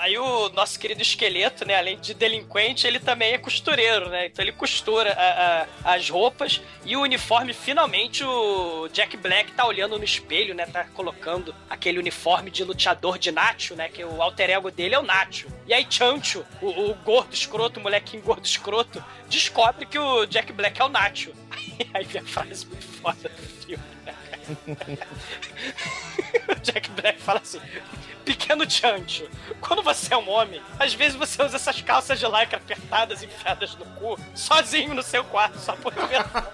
Aí o nosso querido esqueleto, né, além de delinquente, ele também é costureiro, né? Então ele costura a- a- as roupas e o uniforme, finalmente, o Jack Black tá olhando no espelho, né? Tá colocando aquele uniforme de luteador de Nacho, né? Que o alter ego dele é o Nacho. E aí Chancho, o, o gordo escroto, o molequinho gordo escroto, descobre que o Jack Black é o Nacho. Aí a frase muito foda Jack Black fala assim: Pequeno Chancho, quando você é um homem, às vezes você usa essas calças de lycra apertadas, enfiadas no cu, sozinho no seu quarto, só por diversão.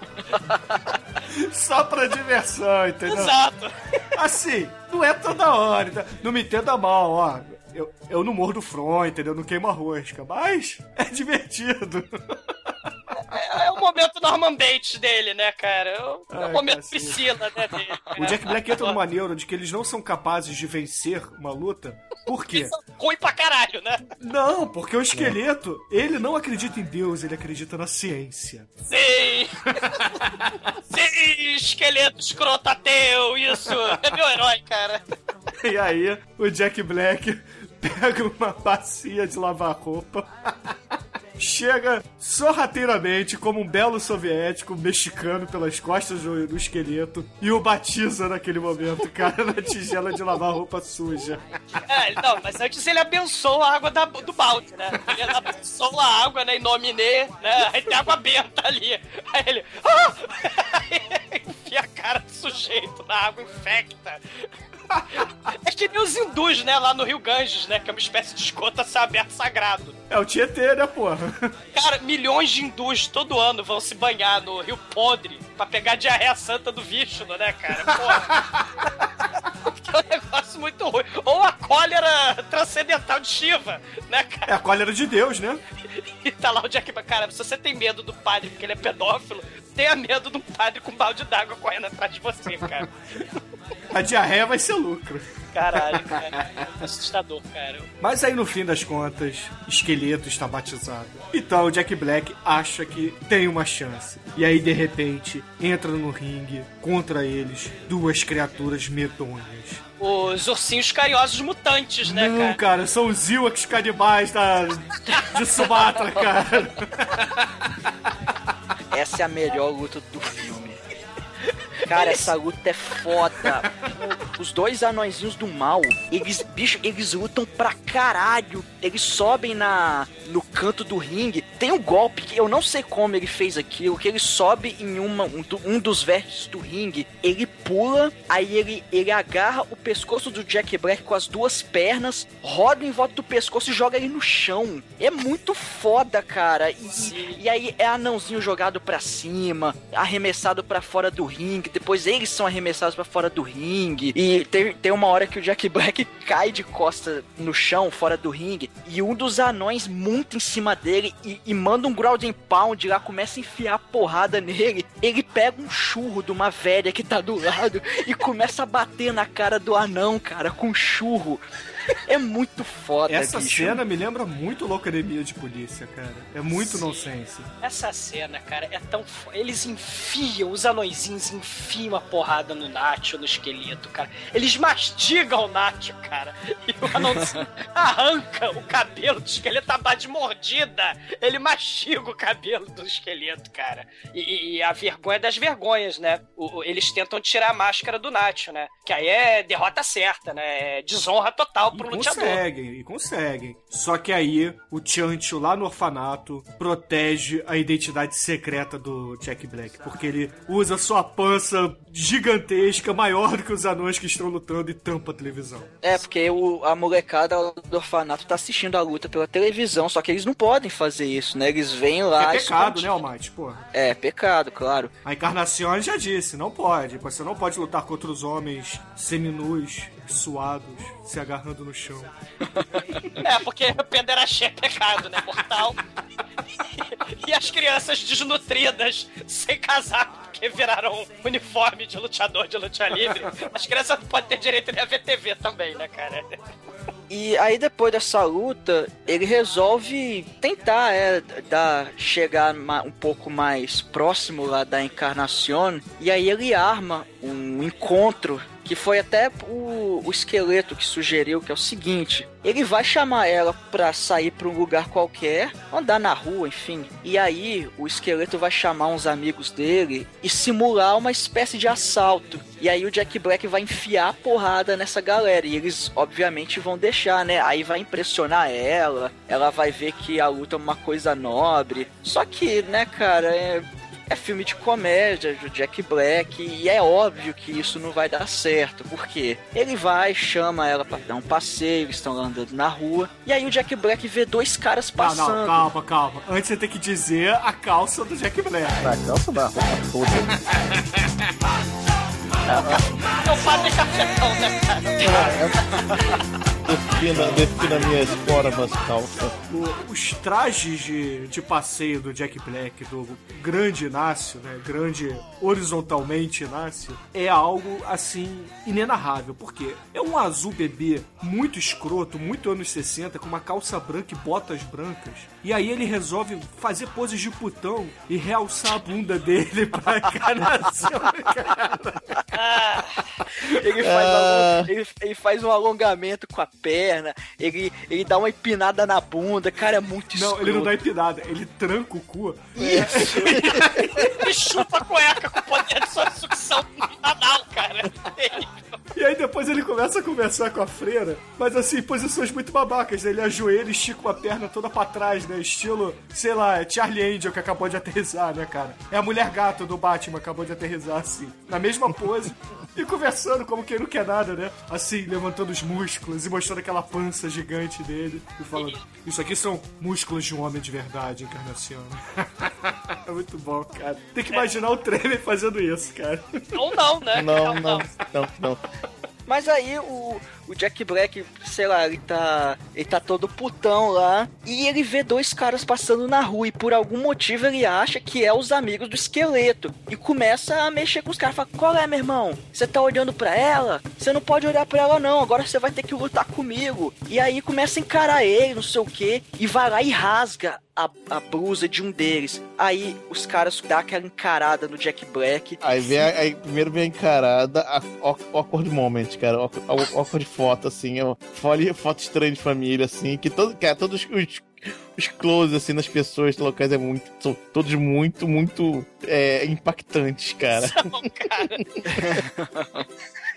Só pra diversão, entendeu? Exato. Assim, não é toda hora, tá? não me entenda mal, ó. Eu, eu não mordo front, entendeu? Não queimo a rosca, mas é divertido. É, o momento Norman Bates dele, né, cara? É o, é o Ai, momento cacete. Priscila, né, dele. O Jack Black entra numa neuro de que eles não são capazes de vencer uma luta. Por quê? Ruim pra caralho, né? Não, porque o esqueleto, ele não acredita em Deus, ele acredita na ciência. Sim! Sim, esqueleto escroto ateu, isso! É meu herói, cara. E aí, o Jack Black pega uma bacia de lavar roupa, chega sorrateiramente como um belo soviético mexicano pelas costas do, do esqueleto e o batiza naquele momento, cara, na tigela de lavar roupa suja. É, não, mas antes ele abençoa a água da- do balde, né? Ele abençoa a água, né, em nome né? Aí tem água benta ali. Aí ele... Ah! Aí enfia a cara do sujeito na água, infecta. É que nem os hindus, né, lá no Rio Ganges, né, que é uma espécie de esgoto a céu aberto sagrado. É o Tietê, né, porra? Cara, milhões de hindus todo ano vão se banhar no Rio Podre pra pegar a diarreia santa do Vishnu, né, cara? Porra. é um negócio muito ruim. Ou a cólera transcendental de Shiva, né, cara? É a cólera de Deus, né? E tá lá o Jack Cara, se você tem medo do padre porque ele é pedófilo, tenha medo de um padre com balde d'água correndo atrás de você, cara. A diarreia vai ser lucro. Caralho, cara. Assustador, cara. Mas aí no fim das contas, Esqueleto está batizado. Então o Jack Black acha que tem uma chance. E aí de repente entra no ringue contra eles duas criaturas medonhas. Os ursinhos carinhosos mutantes, né, Não, cara? cara, são os Ewoks canibais da... de Sumatra, cara. Essa é a melhor luta do filme. Cara, essa luta é foda. Os dois anõezinhos do mal, eles, bicho, eles lutam pra caralho. Eles sobem na no canto do ringue. Tem um golpe que eu não sei como ele fez aquilo, que ele sobe em uma, um, um dos vértices do ringue, ele pula, aí ele, ele agarra o pescoço do Jack Black com as duas pernas, roda em volta do pescoço e joga ele no chão. É muito foda, cara. E, e, e aí é anãozinho jogado pra cima, arremessado pra fora do ringue, depois eles são arremessados pra fora do ringue. E tem, tem uma hora que o Jack Black cai de costa no chão, fora do ringue, e um dos anões monta em cima dele e, e manda um ground and pound lá, começa a enfiar porrada nele. Ele pega um churro de uma velha que tá do lado e começa a bater na cara do anão, cara, com churro. É muito foda, Essa bicho. cena me lembra muito Loucademia de Polícia, cara. É muito Sim. nonsense. Essa cena, cara, é tão. Eles enfiam, os anõezinhos enfiam a porrada no Nacho, no esqueleto, cara. Eles mastigam o Nacho, cara. E o anãozinho arranca o cabelo do esqueleto base de mordida. Ele mastiga o cabelo do esqueleto, cara. E, e- e a vergonha das vergonhas, né? O- o- eles tentam tirar a máscara do Nacho, né? Que aí é derrota certa, né? É desonra total E pro lutador. conseguem, e conseguem. Só que aí o Chancho lá no orfanato protege a identidade secreta do Jack Black, porque ele usa sua pança gigantesca, maior do que os anões que estão lutando e tampa a televisão. É, porque o, a molecada do orfanato tá assistindo a luta pela televisão, só que eles não podem fazer isso, né? Eles vêm lá. é pecado, né, Almighty? Porra. É, pecado, claro. A Encarnação já disse, não pode. Você não pode lutar contra os homens seminus, suados, se agarrando no chão. É, porque pederastia é pecado, né? Mortal. E as crianças desnutridas, sem casaco, porque viraram uniforme de lutador de luta livre. As crianças não podem ter direito nem a ver TV também, né, cara? E aí depois dessa luta, ele resolve tentar é, dar, chegar um pouco mais próximo lá da encarnação. E aí ele arma um encontro que foi até o, o esqueleto que sugeriu, que é o seguinte: ele vai chamar ela pra sair pra um lugar qualquer, andar na rua, enfim. E aí o esqueleto vai chamar uns amigos dele e simular uma espécie de assalto. E aí o Jack Black vai enfiar a porrada nessa galera. E eles, obviamente, vão deixar, né? Aí vai impressionar ela. Ela vai ver que a luta é uma coisa nobre. Só que, né, cara, é. É filme de comédia do Jack Black e é óbvio que isso não vai dar certo, porque ele vai, chama ela pra dar um passeio, eles estão andando na rua, e aí o Jack Black vê dois caras Não, passando. não, calma, calma. Antes você tem que dizer a calça do Jack Black. Na calça da roupa toda. É o padre cafetão, né, cara? Defina, defina minhas formas, calça. O- os trajes de, de passeio do Jack Black, do grande Inácio, né? Grande horizontalmente Inácio, é algo assim inenarrável. Por quê? É um azul bebê muito escroto, muito anos 60, com uma calça branca e botas brancas. E aí ele resolve fazer poses de putão e realçar a bunda dele pra encarnação, cara. Ele faz, Ah. along- ele, ele faz um alongamento com a perna, ele, ele dá uma empinada na bunda, cara, é muito Não, escroto. ele não dá empinada, ele tranca o cu. E chupa a cueca com poder de sua sucção anal, cara. E aí depois ele começa a conversar com a freira, mas assim, posições muito babacas, né? Ele ajoelha e estica uma perna toda pra trás, né? Estilo, sei lá, é Charlie Angel que acabou de aterrissar, né, cara? É a mulher gato do Batman, acabou de aterrissar, assim, na mesma pose. E conversando como quem não quer nada, né? Assim, levantando os músculos e mostrando aquela pança gigante dele. E falando, isso aqui são músculos de um homem de verdade, encarnação. é muito bom, cara. Tem que imaginar o Tremor fazendo isso, cara. Ou não, né? Não, não, não, não. Mas aí o, o Jack Black, sei lá, ele tá. Ele tá todo putão lá. E ele vê dois caras passando na rua. E por algum motivo ele acha que é os amigos do esqueleto. E começa a mexer com os caras. Fala, qual é, meu irmão? Você tá olhando pra ela? Você não pode olhar pra ela, não. Agora você vai ter que lutar comigo. E aí começa a encarar ele, não sei o que. E vai lá e rasga a, a blusa de um deles. Aí os caras dão aquela encarada no Jack Black. Aí, vem a- aí primeiro vem a encarada, a awk- awkward moment, cara. awk- awk- Awkward foto, assim. Foto, foto estranha de família, assim, que todo, cara, todos os, os close, assim, nas pessoas locais é muito, são todos muito, muito é, impactantes, cara.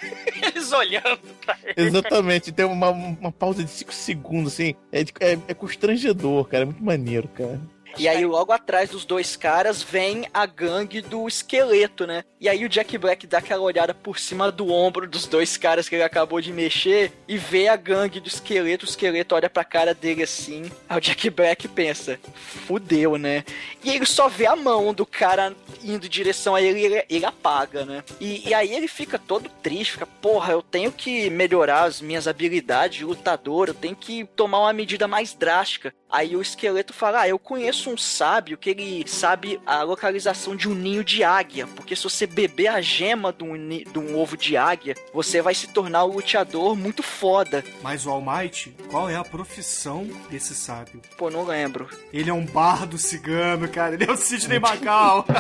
Eles olhando pra ele. Exatamente, tem uma, uma pausa de 5 segundos, assim, é, de- é, é constrangedor, cara, é muito maneiro, cara. E aí, logo atrás dos dois caras, vem a gangue do esqueleto, né? E aí o Jack Black dá aquela olhada por cima do ombro dos dois caras que ele acabou de mexer e vê a gangue do esqueleto. O esqueleto olha pra cara dele assim. Aí o Jack Black pensa: fudeu, né? E ele só vê a mão do cara indo em direção a ele e ele, ele apaga, né? E, e aí ele fica todo triste, fica, porra, eu tenho que melhorar as minhas habilidades de lutador, eu tenho que tomar uma medida mais drástica. Aí o esqueleto fala: Ah, eu conheço um sábio que ele sabe a localização de um ninho de águia. Porque se você beber a gema de um, de um ovo de águia, você vai se tornar um luteador muito foda. Mas o Almighty, qual é a profissão desse sábio? Pô, não lembro. Ele é um bardo cigano, cara. Ele é o Sidney Magal.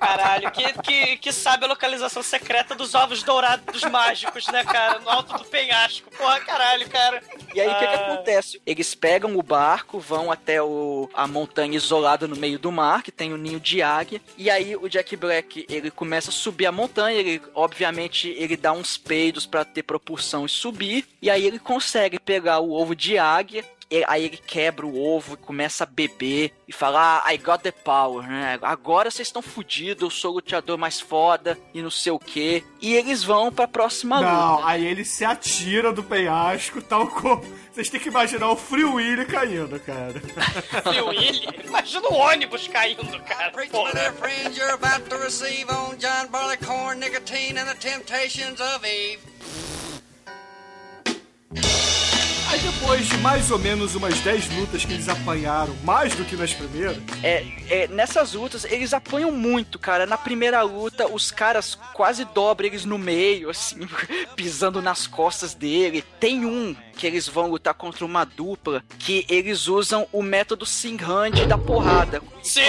Caralho, que, que, que sabe a localização secreta dos ovos dourados dos mágicos, né, cara? No alto do penhasco. Porra, caralho, cara. E aí o que, que Ah. Acontece? Eles pegam o barco, vão até o, a montanha isolada no meio do mar, que tem o ninho de águia. E aí o Jack Black ele começa a subir a montanha. Ele, obviamente, ele dá uns peidos pra ter propulsão e subir. E aí ele consegue pegar o ovo de águia. E Aí ele quebra o ovo e começa a beber e fala: ah, I got the power, né? Agora vocês estão fudidos, eu sou o luteador mais foda e não sei o que. E eles vão pra próxima Não, luta. aí ele se atira do penhasco, tal como. Vocês têm que imaginar o Free Willy caindo, cara. Free Willy? Imagina o ônibus caindo, cara. Porra. friends, you're about to receive on John Barleycorn, nicotine, and the temptations of Eve. Aí depois de mais ou menos umas 10 lutas que eles apanharam, mais do que nas primeiras, É, é, nessas lutas, eles apanham muito, cara. Na primeira luta, os caras quase dobram eles no meio, assim, pisando nas costas dele. Tem um que eles vão lutar contra uma dupla que eles usam o método Singhand da porrada. Sim!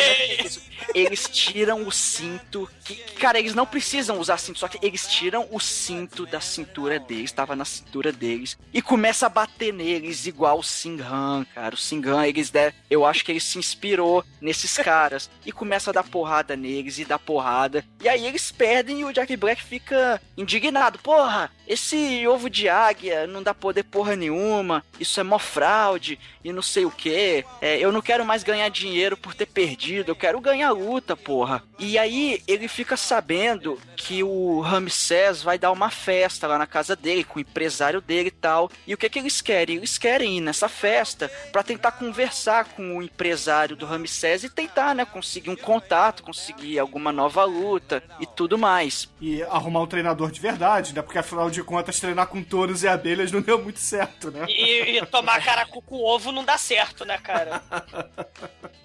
Eles tiram o cinto. Que, cara, eles não precisam usar cinto, só que eles tiram o cinto da cintura deles, tava na cintura deles, e começa a bater neles igual o Singhan, cara. O Singhan, eles der, eu acho que ele se inspirou nesses caras e começa a dar porrada neles e dar porrada. E aí eles perdem e o Jack Black fica indignado. Porra, esse ovo de águia não dá poder porra nenhuma, isso é mó fraude e não sei o que. eu não quero mais ganhar dinheiro por ter perdido, eu quero ganhar luta, porra. E aí ele fica sabendo que o Ramsés vai dar uma festa lá na casa dele, com o empresário dele e tal. E o que que eles querem? Eles querem ir nessa festa pra tentar conversar com o empresário do Ramsés e tentar, né, conseguir um contato, conseguir alguma nova luta e tudo mais. e arrumar um treinador de verdade, né? Porque afinal de contas, treinar com touros e abelhas não deu muito certo, né? E, e tomar caracu com ovo não dá certo, né, cara?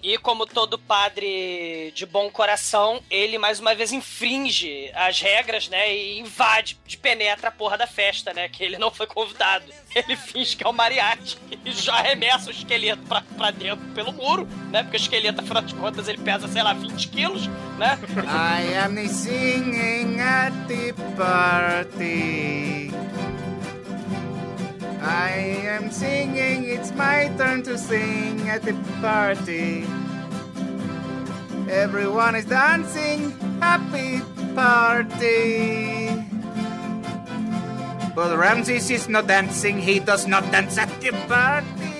E como todo padre de bom coração, ele mais uma vez infringe as regras, né? E invade, de penetra a porra da festa, né? Que ele não foi convidado. Ele finge que é o mariachi e já arremessa o esqueleto pra, pra dentro pelo muro, né? Porque o esqueleto, afinal de contas, ele pesa, sei lá, 20 quilos, I am singing at the party. I am singing, it's my turn to sing at the party. Everyone is dancing, happy party. But Ramses is not dancing, he does not dance at the party.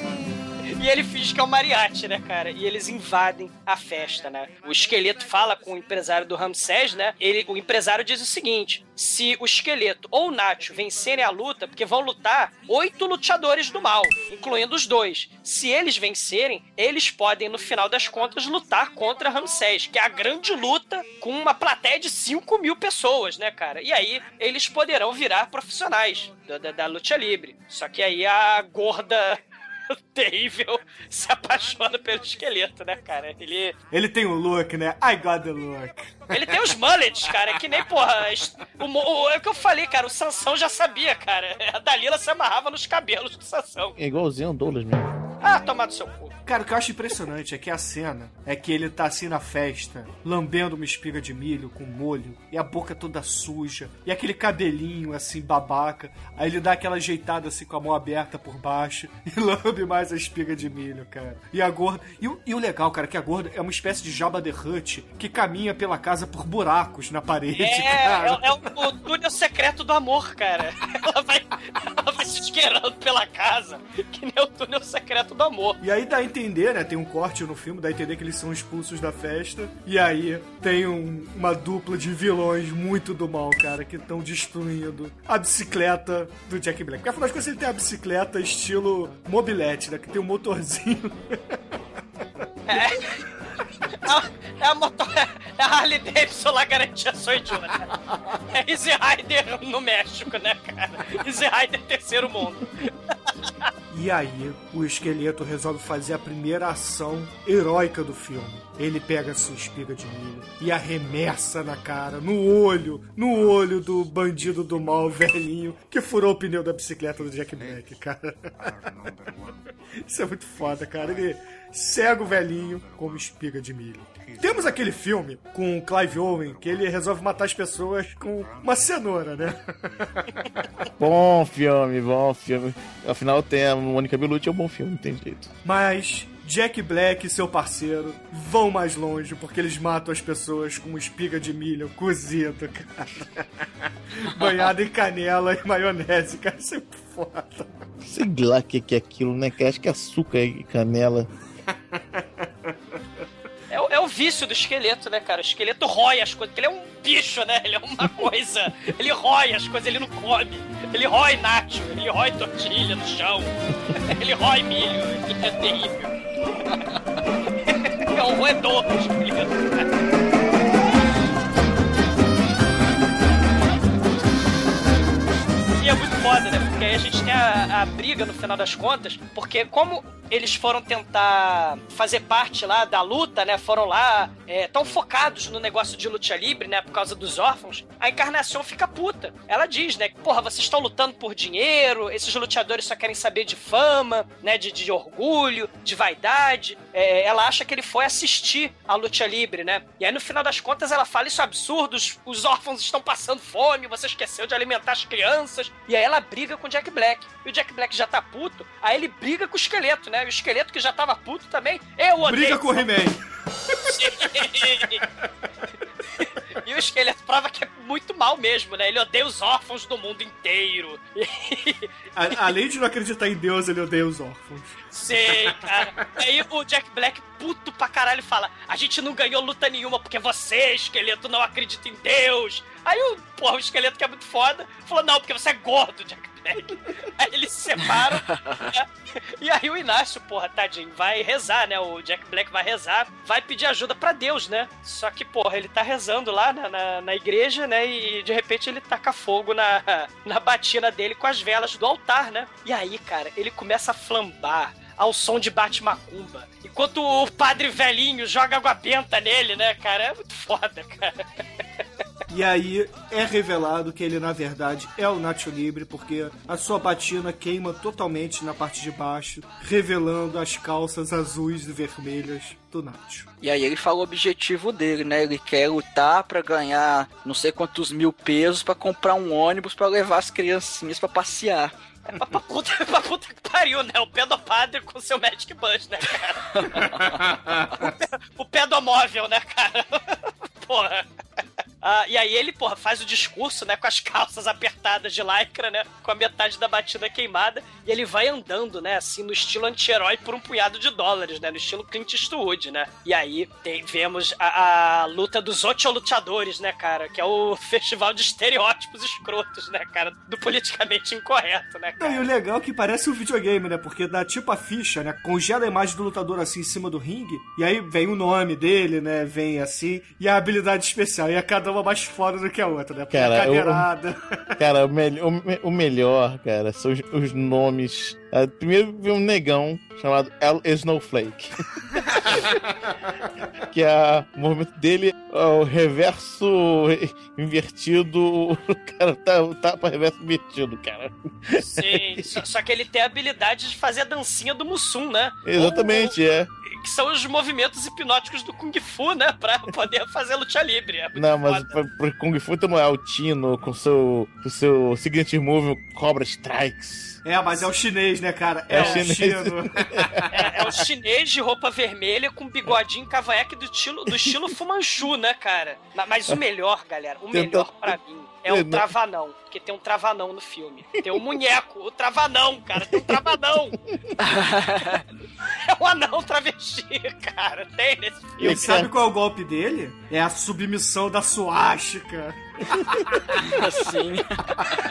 E ele finge que é o mariachi, né, cara? E eles invadem a festa, né? O esqueleto fala com o empresário do Ramsés, né? Ele, o empresário diz o seguinte: se o esqueleto ou o Nacho vencerem a luta, porque vão lutar oito lutadores do mal, incluindo os dois. Se eles vencerem, eles podem, no final das contas, lutar contra Ramsés, que é a grande luta com uma plateia de 5 mil pessoas, né, cara? E aí eles poderão virar profissionais da, da, da luta livre. Só que aí a gorda terrível se apaixona pelo esqueleto, né, cara? Ele, Ele tem um look, né? I got the look. ele tem os mullets, cara, que nem, porra. O, o- é o que eu falei, cara. O Sansão já sabia, cara. A Dalila se amarrava nos cabelos do Sansão. É igualzinho o Douglas mesmo. Ah, tomar do seu cu. Cara, o que eu acho impressionante é que a cena é que ele tá assim na festa, lambendo uma espiga de milho com molho, e a boca toda suja, e aquele cabelinho assim, babaca. Aí ele dá aquela ajeitada assim com a mão aberta por baixo e lambe mais a espiga de milho, cara. E a gorda. E o, e o legal, cara, é que a gorda é uma espécie de Jabba the Hutt que caminha pela casa por buracos na parede, É, cara. é, é o, o túnel secreto do amor, cara. Ela vai, ela vai se esquerando pela casa, que nem o túnel secreto do amor. E aí a entender, né? Tem um corte no filme, dá a entender que eles são expulsos da festa. E aí tem um- uma dupla de vilões muito do mal, cara, que estão destruindo a bicicleta do Jack Black. Porque afinal de contas ele tem a bicicleta estilo mobilete, né? Que tem um motorzinho. É a motor. É a Harley Davidson lá garantia sou idiota. É Easy Rider no México, né, cara? Easy Rider terceiro mundo. E aí o esqueleto resolve fazer a primeira ação heróica do filme. Ele pega a sua espiga de milho e arremessa na cara, no olho, no olho do bandido do mal velhinho que furou o pneu da bicicleta do Jack Black, cara. Isso é muito foda, cara. Ele cega o velhinho com uma espiga de milho. Temos aquele filme com o Clive Owen que ele resolve matar as pessoas com uma cenoura, né? Bom filme, bom filme. Afinal, tem a Mônica Bellucci, é um bom filme, não tem jeito. Mas Jack Black e seu parceiro vão mais longe porque eles matam as pessoas com uma espiga de milho cozido, cara. Banhado em canela e maionese, cara. Isso é foda. Sei lá o que, é aquilo, né? Acho que é açúcar e canela. É, o- é o vício do esqueleto, né, cara? O esqueleto rói as coisas, porque ele é um bicho, né? Ele é uma coisa. Ele rói as coisas, ele não come. Ele rói nacho, ele rói tortilha no chão. Ele rói milho. Ele é terrível. É um roedor do esqueleto. E é muito foda, né? Porque aí a gente tem a, a briga no final das contas, porque como eles foram tentar fazer parte lá da luta, né? Foram lá, é, tão focados no negócio de luta livre, né? Por causa dos órfãos, a encarnação fica puta. Ela diz, né? Porra, vocês estão lutando por dinheiro, esses lutadores só querem saber de fama, né? De, de orgulho, de vaidade. É, ela acha que ele foi assistir a luta livre, né? E aí no final das contas ela fala isso é absurdo, os, os órfãos estão passando fome, você esqueceu de alimentar as crianças. E aí ela briga com o Jack Black. E o Jack Black já tá puto, aí ele briga com o esqueleto, né? E o esqueleto que já tava puto também. Eu odeio. Briga com o He-Man. E o esqueleto prova que é muito mal mesmo, né? Ele odeia os órfãos do mundo inteiro. A- Além de não acreditar em Deus, ele odeia os órfãos. Sei, cara. Aí o Jack Black, puto pra caralho, fala: A gente não ganhou luta nenhuma porque você, esqueleto, não acredita em Deus. Aí o, porra, o esqueleto que é muito foda, falou: Não, porque você é gordo, Jack Aí eles se separam. né? E aí o Inácio, porra, tadinho, vai rezar, né? O Jack Black vai rezar, vai pedir ajuda pra Deus, né? Só que, porra, ele tá rezando lá na, na, na igreja, né? E de repente ele taca fogo na, na batina dele com as velas do altar, né? E aí, cara, ele começa a flambar ao som de bate-macumba. Enquanto o padre velhinho joga água benta nele, né, cara? É muito foda, cara. E aí é revelado que ele, na verdade, é o Nacho Libre, porque a sua batina queima totalmente na parte de baixo, revelando as calças azuis e vermelhas do Nacho. E aí ele fala o objetivo dele, né? Ele quer lutar pra ganhar não sei quantos mil pesos pra comprar um ônibus pra levar as criancinhas pra passear. É pra, puta, pra puta que pariu, né? O pedopadre com seu Magic Bus, né, cara? o, pe- o pedomóvel, né, cara? Porra. Ah, e aí ele, porra, faz o discurso, né, com as calças apertadas de lycra, né, com a metade da batida queimada, e ele vai andando, né, assim, no estilo anti-herói por um punhado de dólares, né, no estilo Clint Eastwood, né. E aí tem- vemos a, a luta dos ocho lutadores, né, cara, que é o festival de estereótipos escrotos, né, cara, do politicamente incorreto, né, Não, cara. e o legal é que parece um videogame, né? Porque dá tipo a ficha, né? Congela a imagem do lutador assim em cima do ringue. E aí vem o nome dele, né? Vem assim. E a habilidade especial. E a cada uma mais foda do que a outra, né? Porque Cara, eu- cadeirada. Cara, o, mel- o me- o melhor, cara, são os, os nomes. Ah, primeiro vem um negão chamado El Snowflake. que é o movimento dele é o reverso invertido. O cara tá, tá para reverso invertido, cara. Sim, só, só que ele tem a habilidade de fazer a dancinha do Mussum, né? Exatamente, é. que são os movimentos hipnóticos do Kung Fu, né? Pra poder fazer luta livre. É Não, mas pra, pra Kung Fu tem o Tino com seu, com seu signature move, Cobra Strikes. É, mas é o chinês, né, cara? É, É o chinês. chino. É, é o chinês de roupa vermelha com bigodinho cavanhaque do estilo, do estilo Fumanchu, né, cara? Ma- Mas o melhor, galera, o melhor pra mim é o Não. Travanão. Porque tem um Travanão no filme. Tem o Munheco, o Travanão, cara. Tem um Travanão. é um anão travesti, cara. Tem nesse filme. E sabe qual é o golpe dele? É a submissão da suástica. Assim.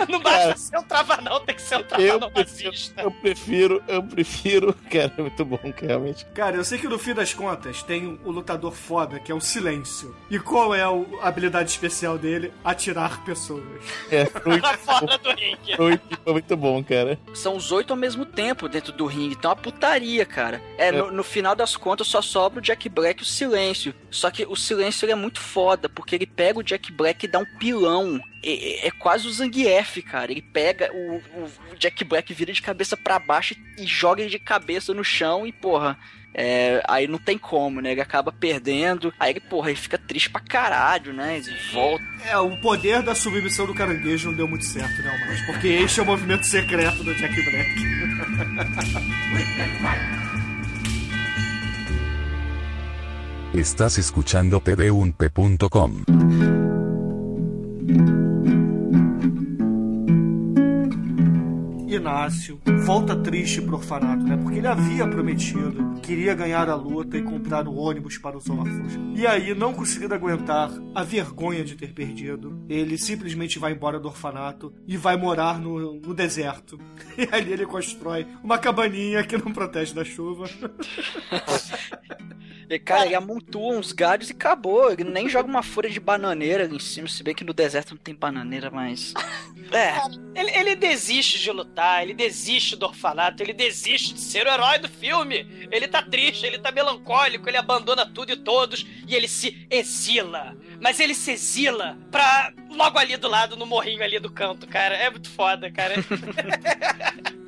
Não basta ser um Travanão, tem que ser um Eu Travanão prefiro, nazista. eu prefiro, eu prefiro. Cara, é muito bom, realmente. Cara, eu sei que no fim das contas tem o lutador foda, que é o silêncio. E qual é a habilidade especial dele? Atirar pessoas. É, Pra fora do ringue. foi muito bom, cara. São os oito ao mesmo tempo dentro do ringue. Então é uma putaria, cara. É, no, no final das contas só sobra o Jack Black e o silêncio. Só que o silêncio ele é muito foda, porque ele pega o Jack Black e dá um pilão. É, é- é quase o Zangief, cara. Ele pega o, o- Jack Black, vira de cabeça pra baixo e joga ele de cabeça no chão e, porra. é, aí não tem como, né? Ele acaba perdendo. Aí ele, porra, ele fica triste pra caralho, né? Ele volta. É, o poder da submissão do caranguejo não deu muito certo, né, mas Porque este é o movimento secreto do Jack Black. Estás escuchando td1p.com. thank you. Inácio volta triste pro orfanato, né? Porque ele havia prometido, queria ganhar a luta e comprar o ônibus para os órfãos. E aí, não conseguindo aguentar a vergonha de ter perdido, ele simplesmente vai embora do orfanato e vai morar no, no deserto. E ali ele constrói uma cabaninha que não protege da chuva. E, cara, ele amontoa uns galhos e acabou. Ele nem joga uma folha de bananeira ali em cima, se bem que no deserto não tem bananeira, mas. É. Ele, ele desiste de lutar, ele desiste do orfanato, ele desiste de ser o herói do filme. Ele tá triste, ele tá melancólico, ele abandona tudo e todos e ele se exila. Mas ele se exila pra logo ali do lado, no morrinho ali do canto, cara. É muito foda, cara.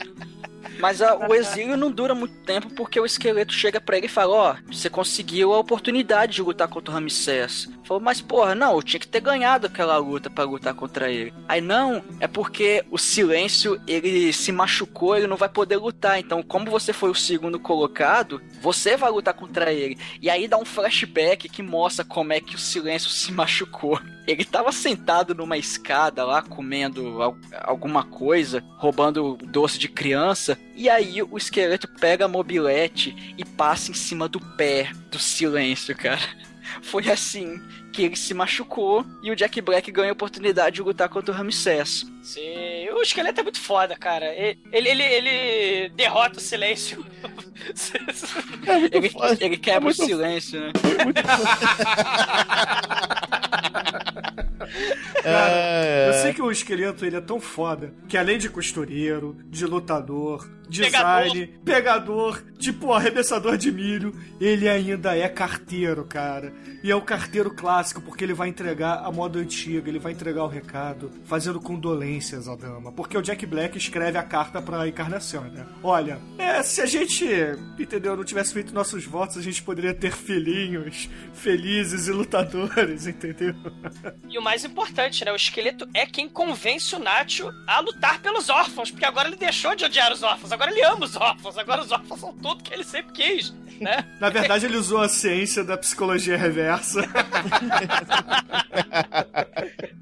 Mas a- o exílio não dura muito tempo porque o esqueleto chega pra ele e fala: Ó, você conseguiu a oportunidade de lutar contra o Ramsés. Falou, mas porra, não, eu tinha que ter ganhado aquela luta pra lutar contra ele. Aí não, é porque o silêncio ele se machucou, ele não vai poder lutar. Então, como você foi o segundo colocado, você vai lutar contra ele. E aí dá um flashback que mostra como é que o silêncio se machucou. Ele tava sentado numa escada lá, comendo al- alguma coisa, roubando doce de criança. E aí o esqueleto pega a mobilete e passa em cima do pé do silêncio, cara. Foi assim que ele se machucou e o Jack Black ganha a oportunidade de lutar contra o Ramsés. Sim, o esqueleto é muito foda, cara. Ele, ele, ele derrota o silêncio. Ele, ele quebra muito- o silêncio, né? Cara, É. eu sei que o esqueleto ele é tão foda que além de costureiro, de lutador, design, pegador, tipo arremessador de milho, ele ainda é carteiro, cara. E é o carteiro clássico porque ele vai entregar a moda antiga, ele vai entregar o recado, fazendo condolências à dama. Porque o Jack Black escreve a carta pra encarnação, né? Olha, é, se a gente, entendeu, não tivesse feito nossos votos, a gente poderia ter filhinhos felizes e lutadores, entendeu? E o mais importante, né? O esqueleto é quem convence o Nacho a lutar pelos órfãos, porque agora ele deixou de odiar os órfãos, agora ele ama os órfãos, agora os órfãos são tudo que ele sempre quis, né? Na verdade, ele usou a ciência da psicologia reversa.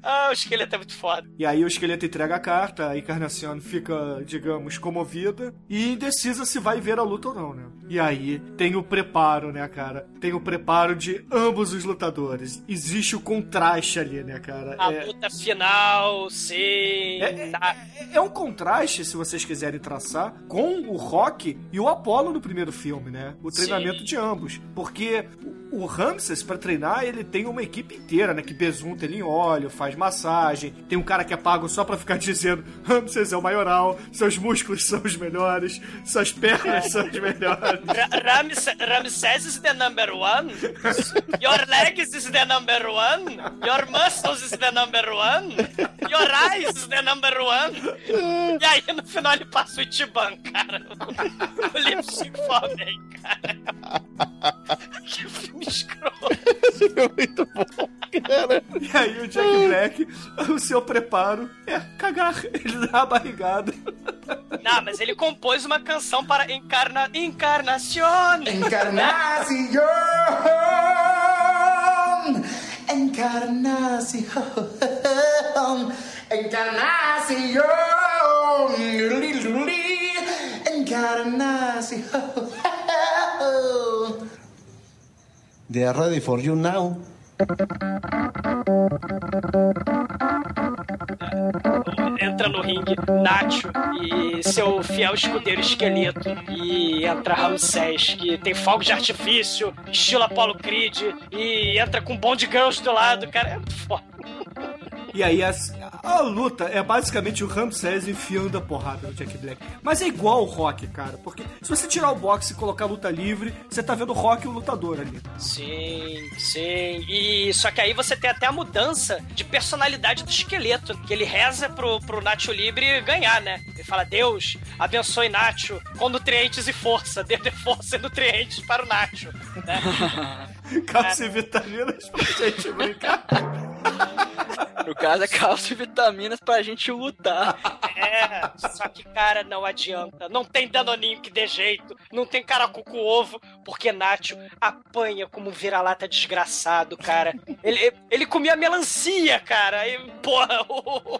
Ah, o esqueleto é muito foda. E aí o esqueleto entrega a carta, a Encarnacion fica, digamos, comovida e indecisa se vai ver a luta ou não, né? E aí tem o preparo, né, cara? Tem o preparo de ambos os lutadores. Existe o contraste ali, né, cara? A É- luta final, sim. É- tá. É um contraste, se vocês quiserem traçar, com o Rock e o Apollo no primeiro filme, né? O treinamento Sim. de ambos. Porque o Ramses, pra treinar, ele tem uma equipe inteira, né? Que besunta ele em óleo, faz massagem. Tem um cara que é pago só pra ficar dizendo: Ramses é o maioral, seus músculos são os melhores, suas pernas são as melhores. Ra- Ramse- Ramses is the number one. Your legs is the number one. Your muscles is the number one. Your eyes is the number one. E aí no final ele passa o Ichiban, cara. O Lipstick Foreman, cara. Que filme escroto. É muito bom, cara. E aí o Jack Black, o seu preparo é cagar. Ele dá a barrigada. Não, mas ele compôs uma canção para Encarna... Encarnacion. Encarnación. Luli, luli. Encarnación. They are ready for you now. entra no ringue Nacho e seu fiel escudeiro esqueleto e entra Ramsés que tem fogo de artifício estilo Apollo Creed e entra com Bond Girls do lado cara é foda E aí a, a luta é basicamente o Ramsés enfiando a porrada no Jack Black. Mas é igual o Rock, cara. Porque se você tirar o boxe e colocar a luta livre, você tá vendo o Rock e o lutador ali. sim sim e só que aí você tem até a mudança de personalidade do esqueleto que ele reza pro, pro Nacho Libre ganhar né ele fala Deus abençoe Nacho com nutrientes e força dê dê força e nutrientes para o Nacho né? E vitaminas pra gente brincar. No caso, é calça e vitaminas pra gente lutar. É, só que, cara, não adianta. Não tem danoninho que dê jeito. Não tem caracu com ovo, porque Nacho apanha como um vira-lata desgraçado, cara. Ele, ele comia melancia, cara. E, porra, o,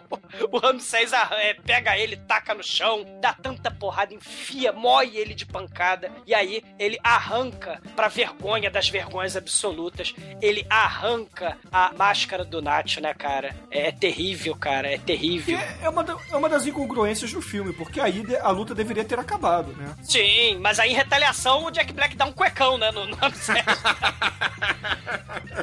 o Ramsés é, pega ele, taca no chão, dá tanta porrada, enfia, moe ele de pancada. E aí ele arranca, pra vergonha das vergonhas absolutas, ele arranca a máscara do Nacho, né, cara? É, é terrível, cara. É terrível. É, é uma, da- é uma das incongruências do filme, porque aí a luta deveria ter acabado, né? Sim, mas aí em retaliação o Jack Black dá um cuecão, né? No, no.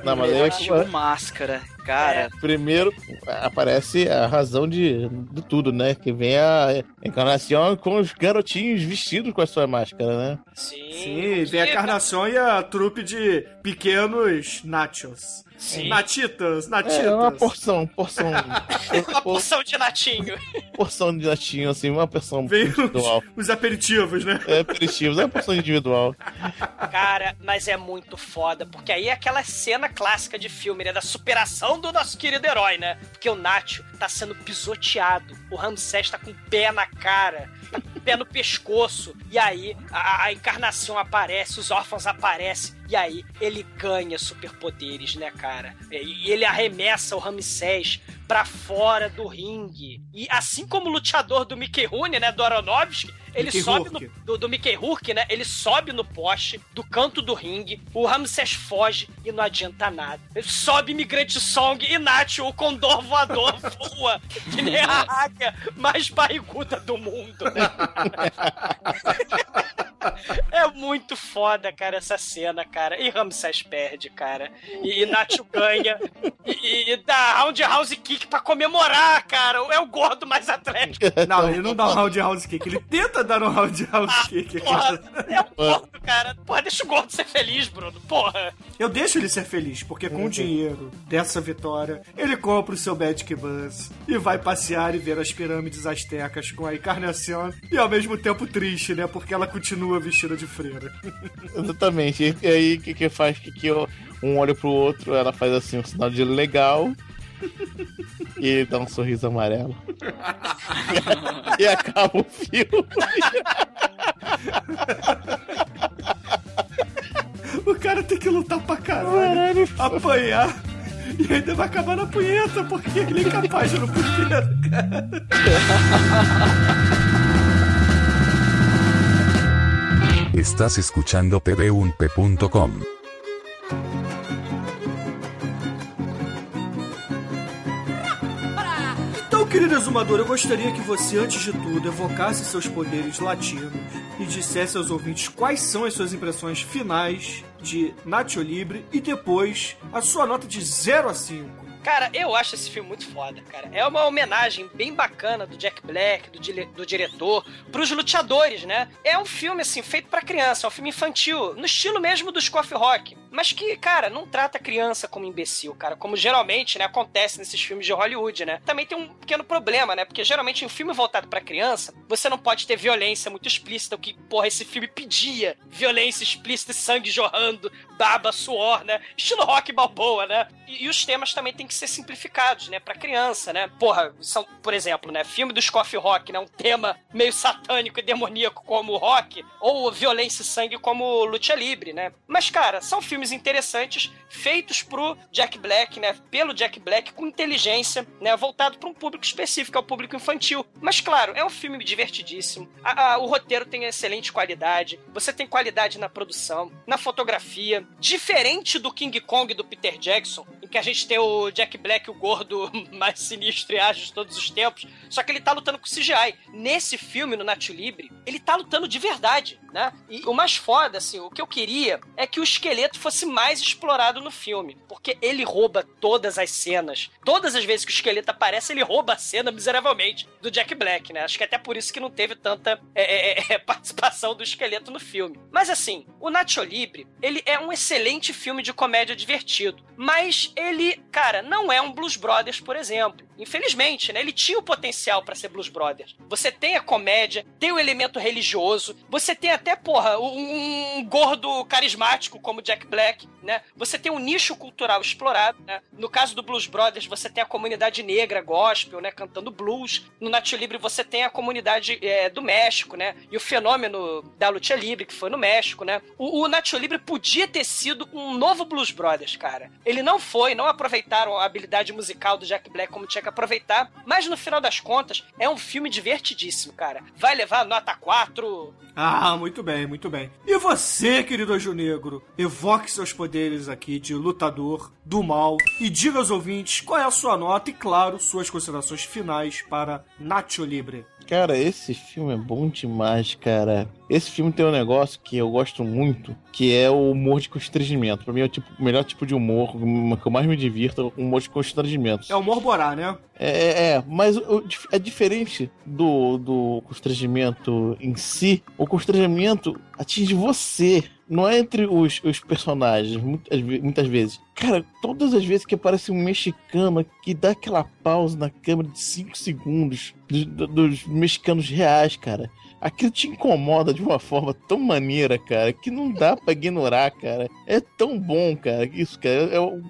Não, mas Melhor aí, estilo máscara. Cara, Primeiro aparece a razão de, de tudo, né? Que vem a encarnação com os garotinhos vestidos com a sua máscara, né? Sim, vem a Encarnação e a trupe de pequenos nachos. Sim. Natitas, natitas. É uma porção, porção. Uma porção de natinho. porção de latinho, assim, uma porção Vem individual. os, os aperitivos, né? É aperitivos, é uma porção individual. Cara, mas é muito foda, porque aí é aquela cena clássica de filme, né? Da superação do nosso querido herói, né? Porque o Nacho tá sendo pisoteado, o Ramsés tá com o pé na cara, tá com o pé no pescoço, e aí a, a encarnação aparece, os órfãos aparecem, e aí ele ganha superpoderes, né, cara? E ele arremessa o Ramsés pra fora do ringue. E assim como o luteador do Mickey Rooney, né, do Aronofsky, ele Mickey sobe no, do, do Mickey Rourke, né? Ele sobe no poste do canto do ringue, o Ramsés foge e não adianta nada. Ele sobe Imigrante Song e Nacho, o condor voador, voa que nem a águia mais barriguda do mundo. É muito foda, cara, essa cena, cara. E Ramsés perde, cara. E, e Nacho ganha. E, e dá roundhouse kick pra comemorar, cara. É o gordo mais atlético. Não, ele não dá um roundhouse kick, ele tenta dar um roundhouse kick. Porra, é o gordo, cara. Porra, deixa o gordo ser feliz, Bruno. Porra. Eu deixo ele ser feliz, porque com o dinheiro dessa vitória, ele compra o seu Magic Bus e vai passear e ver as pirâmides astecas com a encarnação e ao mesmo tempo triste, né? Porque ela continua vestida de freira. Exatamente. E aí, o que que faz? Que, que eu- um olha pro outro, ela faz assim, um sinal de legal. E ele dá um sorriso amarelo. e acaba o filme. O cara tem que lutar pra caralho, apanhar. E ainda vai acabar na punheta, porque ele é incapaz de no primeiro, cara. Estás escuchando pb1p.com. Então, querido exumador, eu gostaria que você, antes de tudo, evocasse seus poderes latinos e dissesse aos ouvintes quais são as suas impressões finais de Nacho Libre e depois a sua nota de 0 a 5. Cara, eu acho esse filme muito foda, cara. É uma homenagem bem bacana do Jack Black, do, dile- do diretor, pros luteadores, né? É um filme, assim, feito pra criança, é um filme infantil, no estilo mesmo do Coffee Rock. Mas que, cara, não trata a criança como imbecil, cara. Como geralmente, né, acontece nesses filmes de Hollywood, né? Também tem um pequeno problema, né? Porque geralmente em um filme voltado pra criança, você não pode ter violência muito explícita, o que, porra, esse filme pedia. Violência explícita, sangue jorrando, baba, suor, né? Estilo rock balboa, né? E, e os temas também têm que ser simplificados, né? Pra criança, né? Porra, são, por exemplo, né? Filme do Coffee Rock, né? Um tema meio satânico e demoníaco como o rock, ou violência e sangue como Lucha Libre, né? Mas, cara, são filmes interessantes, feitos pro Jack Black, né? Pelo Jack Black, com inteligência, né? Voltado pra um público específico, ao público infantil. Mas, claro, é um filme divertidíssimo. A- a- o roteiro tem excelente qualidade. Você tem qualidade na produção, na fotografia. Diferente do King Kong do Peter Jackson, em que a gente tem o Jack Black, o gordo mais sinistro e ágil de todos os tempos. Só que ele tá lutando com CGI. Nesse filme, no Nacho Libre, ele tá lutando de verdade, né? E o mais foda, assim, o que eu queria é que o esqueleto fosse mais explorado no filme. Porque ele rouba todas as cenas. Todas as vezes que o esqueleto aparece, ele rouba a cena miseravelmente do Jack Black, né? Acho que até por isso que não teve tanta é, é, é, participação do esqueleto no filme. Mas assim, o Nacho Libre, ele é um excelente filme de comédia divertido. Mas ele, cara, não é um Blues Brothers, por exemplo. Infelizmente, né? Ele tinha o potencial pra ser Blues Brothers. Você tem a comédia, tem o elemento religioso, você tem até, porra, um, um gordo carismático como Jack Black, né? Você tem um nicho cultural explorado, né? No caso do Blues Brothers, você tem a comunidade negra gospel, né? Cantando blues. No Nacho Libre, você tem a comunidade é, do México, né? E o fenômeno da luta livre, que foi no México, né? O, o Nacho Libre podia ter sido um novo Blues Brothers, cara. Ele não foi, não aproveitaram a habilidade musical do Jack Black como tinha que aproveitar, mas no final das contas, é um filme divertidíssimo, cara. Vai levar nota 4. Ah, muito bem, muito bem. E você, querido Anjo Negro, evoque seus poderes aqui de lutador do mal e diga aos ouvintes qual é a sua nota e, claro, suas considerações finais para Nacho Libre. Cara, esse filme é bom demais, cara. Esse filme tem um negócio que eu gosto muito, que é o humor de constrangimento. Pra mim é o, tipo- o melhor tipo de humor, que eu mais me divirto, é o humor de constrangimento. É o Morborá, né? É, é, é, mas é diferente do, do constrangimento em si. O constrangimento atinge você, não é entre os, os personagens, muitas, muitas vezes. Cara, todas as vezes que aparece um mexicano que dá aquela pausa na câmera de 5 segundos dos, do- dos mexicanos reais, cara. Aquilo te incomoda de uma forma tão maneira, cara, que não dá pra ignorar, cara. É tão bom, cara. Isso, cara, é um-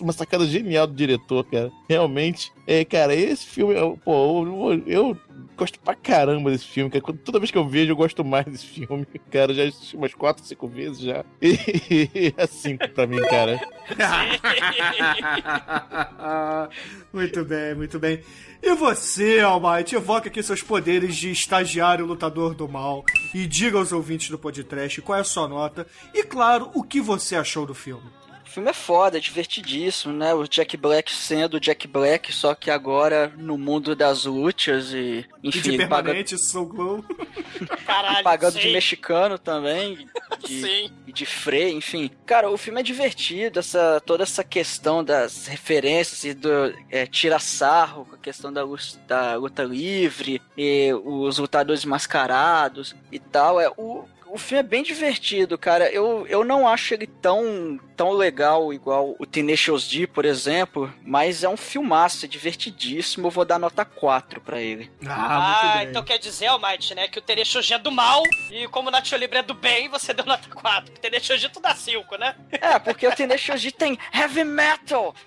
uma sacada genial do diretor, cara. Realmente. É, cara, esse filme, eu- pô, eu, eu gosto pra caramba desse filme, cara. Toda vez que eu vejo, eu gosto mais desse filme. Cara, já assisti umas 4, 5 vezes já. E é 5 pra mim, cara. muito bem, muito bem. E você, Almighty, evoca aqui seus poderes de estagiário lutador do mal e diga aos ouvintes do podcast qual é a sua nota e, claro, o que você achou do filme. O filme é foda, é divertidíssimo, né? O Jack Black sendo o Jack Black, só que agora no mundo das lutas e. E Enfim, de ele paga- permanente, Soul Glow. Caralho, pagando de sei. mexicano também, de, Sim. e de Frey, enfim. Cara, o filme é divertido, essa, toda essa questão das referências e do é, tira sarro com a questão da, da luta livre e os lutadores mascarados e tal. É, o, O filme é bem divertido, cara. Eu, eu não acho ele tão, tão legal igual o Tenacious D, por exemplo, mas é um filmaço, é divertidíssimo. Eu vou dar nota 4 pra ele. Ah, então quer dizer, Almighty, né, que o Terechoji é do mal e como o Nacho Libre é do bem, você deu nota 4. O Terechoji tu dá 5, né? É, porque o Tenacious D tem heavy metal.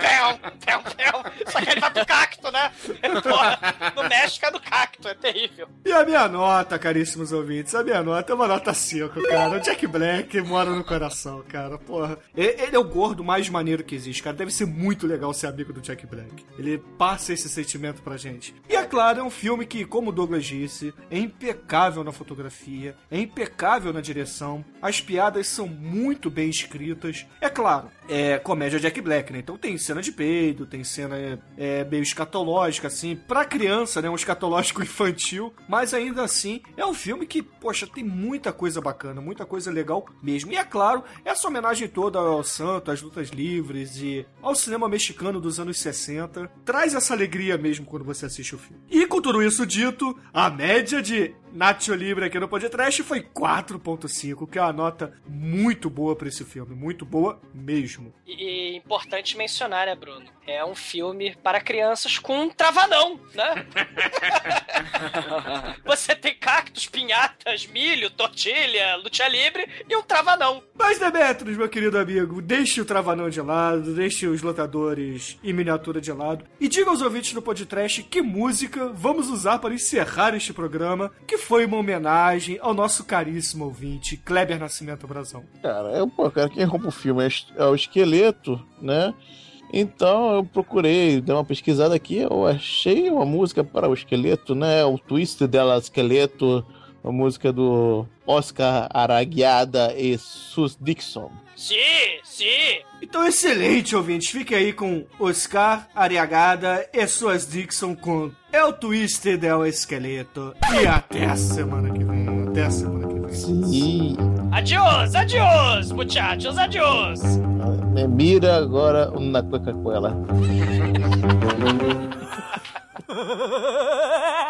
Pel, pel, pel. Só que ele vai pro cacto, né? Porra, no México é do cacto, é terrível. E a minha nota, caríssimos ouvintes, a minha nota é uma nota 5, cara. O Jack Black mora no coração, cara. Porra. Ele é o gordo mais maneiro que existe, cara. Deve ser muito legal ser amigo do Jack Black. Ele passa esse sentimento pra gente. E é claro, é um filme que, como o Douglas disse, é impecável na fotografia, é impecável na direção, as piadas são muito bem escritas. É claro, é comédia Jack Black, né? Então tem cena de peido, tem cena é, é, meio escatológica, assim, pra criança, né? Um escatológico infantil, mas ainda assim é um filme que, poxa, tem muita coisa bacana, muita coisa legal mesmo. E é claro, essa homenagem toda ao santo, às lutas livres e ao cinema mexicano dos anos 60 traz essa alegria mesmo quando você assiste o filme. E com tudo isso dito, a média de Nacho Libre aqui no podcast foi 4.5, que é uma nota muito boa pra esse filme, muito boa mesmo. E, e importante mencionar, né, Bruno? É um filme para crianças com um travanão, né? Você tem cactos, pinhatas, milho, tortilha, luta livre e um travanão. Mas Demetrius, meu querido amigo, deixe o travanão de lado, deixe os lotadores em miniatura de lado e diga aos ouvintes do podcast que música vamos usar para encerrar este programa, que foi uma homenagem ao nosso caríssimo ouvinte, Kleber Nascimento Brazão. Cara, eu, pô, cara, quem rouba o filme é é o esqueleto, né? Então eu procurei, dei uma pesquisada aqui, eu achei uma música para o esqueleto, né? O twist dela, esqueleto, a música do Oscar Araguiada e Sus Dixon. Sim, sim. Então, excelente, ouvintes. Fique aí com Oscar Ariagada e suas Dixon com El Twisted El Esqueleto. E até a semana que vem. Até a semana que vem. Sim. Adiós, adiós, muchachos, adiós. Me mira agora na Coca-Cola.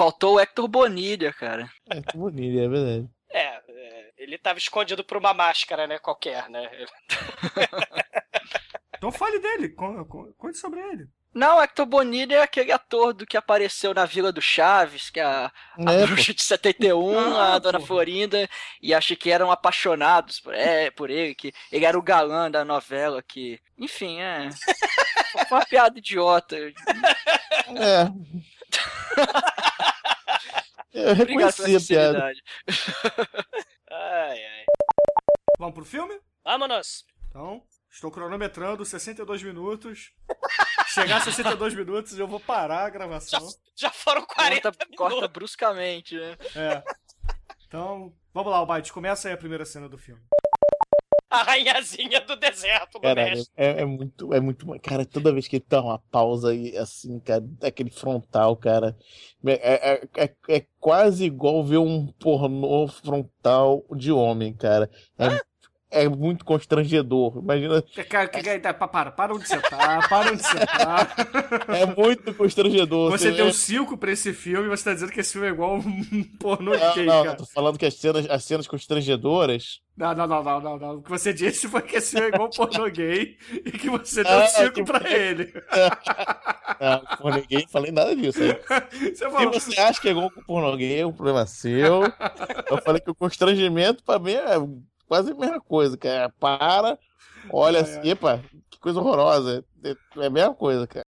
faltou o Hector Bonilha, cara. É, que bonito, é verdade. É, é, ele tava escondido por uma máscara, né? Qualquer, né? Então fale dele, con- con- conte sobre ele. Não, Hector Bonilha é aquele ator do que apareceu na Vila do Chaves, que é a, a É, bruxa de 71, Ah, a Dona pô. Florinda, e acho que eram apaixonados por, é, por ele, que ele era o galã da novela, que... Enfim, é... Foi uma piada idiota. É. Eu Obrigado pela reconheci a piada. sinceridade. Ai, ai. Vamos pro filme? Vamos! Então, estou cronometrando 62 minutos. Chegar a 62 minutos eu vou parar a gravação. Já foram 40 Corta, corta bruscamente, né? É. Então, vamos lá, Albite, começa aí a primeira cena do filme. A rainhazinha do deserto do Caralho, México. é, é muito, é muito. Cara, toda vez que ele dá uma pausa aí, assim, cara, aquele frontal, cara. É, é, é, é quase igual ver um pornô frontal de homem, cara. É, é muito constrangedor. Imagina. Cara, que- que- tá, para, para onde você tá, para onde você tá. É muito constrangedor. Você deu vê- 5 pra esse filme e você tá dizendo que esse filme é igual um pornô Não, gay, não, cara. eu tô falando que as cenas, as cenas constrangedoras. Não, não, não, não, não, não. O que você disse foi que esse filme é igual um pornô gay e que você deu Ah, 5 que- pra ele. Não, por ninguém falei nada disso. Você Se falou, você acha que é igual com pornô gay, é um problema seu. Eu falei que o constrangimento pra mim é quase a mesma coisa, cara. Para, olha assim, epa, que coisa horrorosa. É é a mesma coisa, cara.